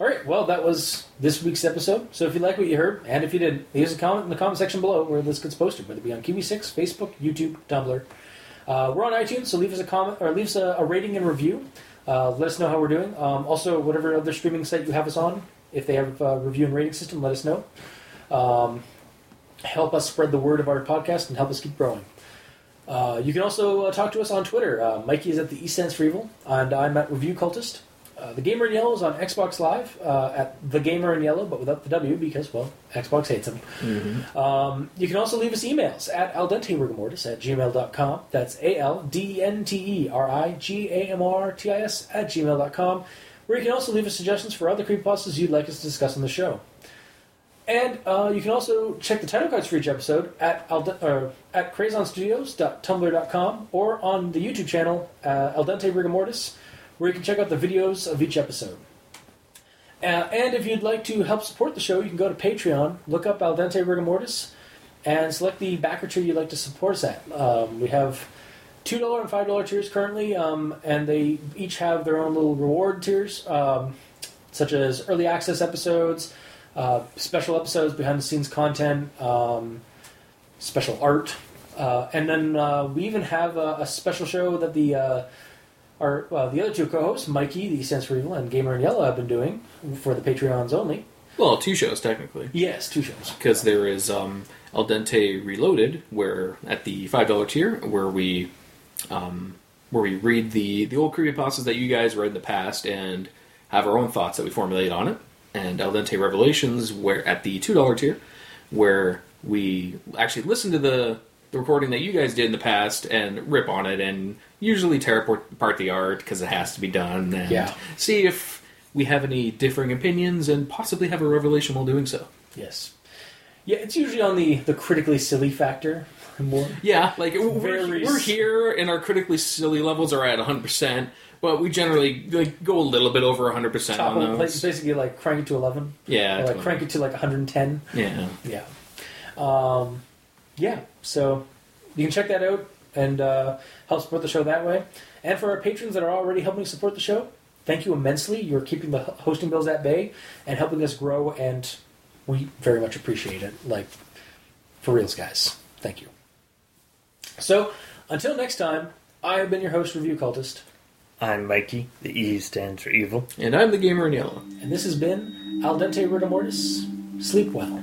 All right. Well, that was this week's episode. So if you like what you heard, and if you did, leave us a comment in the comment section below where this gets posted, whether it be on Kiwi6, Facebook, YouTube, Tumblr. Uh, we're on iTunes, so leave us a comment or leave us a, a rating and review. Uh, let us know how we're doing. Um, also, whatever other streaming site you have us on, if they have a review and rating system, let us know. Um, help us spread the word of our podcast and help us keep growing. Uh, you can also uh, talk to us on Twitter. Uh, Mikey is at the East Stands for Evil, and I'm at Review Cultist. Uh, the Gamer in Yellow is on Xbox Live uh, at The Gamer in Yellow, but without the W because, well, Xbox hates them. Um, you can also leave us emails at aldenterigamortis at gmail.com. That's a l d n t e r i g a m r t i s at gmail.com, where you can also leave us suggestions for other creepypastas you'd like us to discuss on the show. And uh, you can also check the title cards for each episode at Alde- or at crazonstudios.tumblr.com or on the YouTube channel uh, Al Dente Rigamortis, where you can check out the videos of each episode. Uh, and if you'd like to help support the show, you can go to Patreon, look up Al Dente Rigamortis, and select the backer tier you'd like to support us at. Um, we have $2 and $5 tiers currently, um, and they each have their own little reward tiers, um, such as early access episodes, uh, special episodes, behind the scenes content, um, special art, uh, and then uh, we even have a, a special show that the uh, our uh, the other two co-hosts, Mikey, the Sense for Evil, and Gamer in Yellow, have been doing for the Patreons only. Well, two shows technically, Yes, two shows. because there is um, Al Dente Reloaded, where at the five dollar tier, where we um, where we read the the old creepypastas that you guys read in the past and have our own thoughts that we formulate on it, and Al Dente Revelations, where at the two dollar tier, where we actually listen to the the recording that you guys did in the past and rip on it and usually tear apart the art because it has to be done and Yeah. see if we have any differing opinions and possibly have a revelation while doing so. Yes. Yeah, it's usually on the, the critically silly factor more. Yeah, like we're, we're here and our critically silly levels are at 100%, but we generally like go a little bit over 100% Top on of, like, those. basically like crank it to 11. Yeah, Or like crank it to like 110. Yeah. Yeah. Um, yeah, so you can check that out and uh, help support the show that way. And for our patrons that are already helping support the show, thank you immensely. You're keeping the hosting bills at bay and helping us grow, and we very much appreciate it. Like, for reals, guys. Thank you. So, until next time, I have been your host, Review Cultist, I'm Mikey. The E stands for evil. And I'm the gamer in yellow. and this has been Al Dente Rigor Mortis. Sleep well.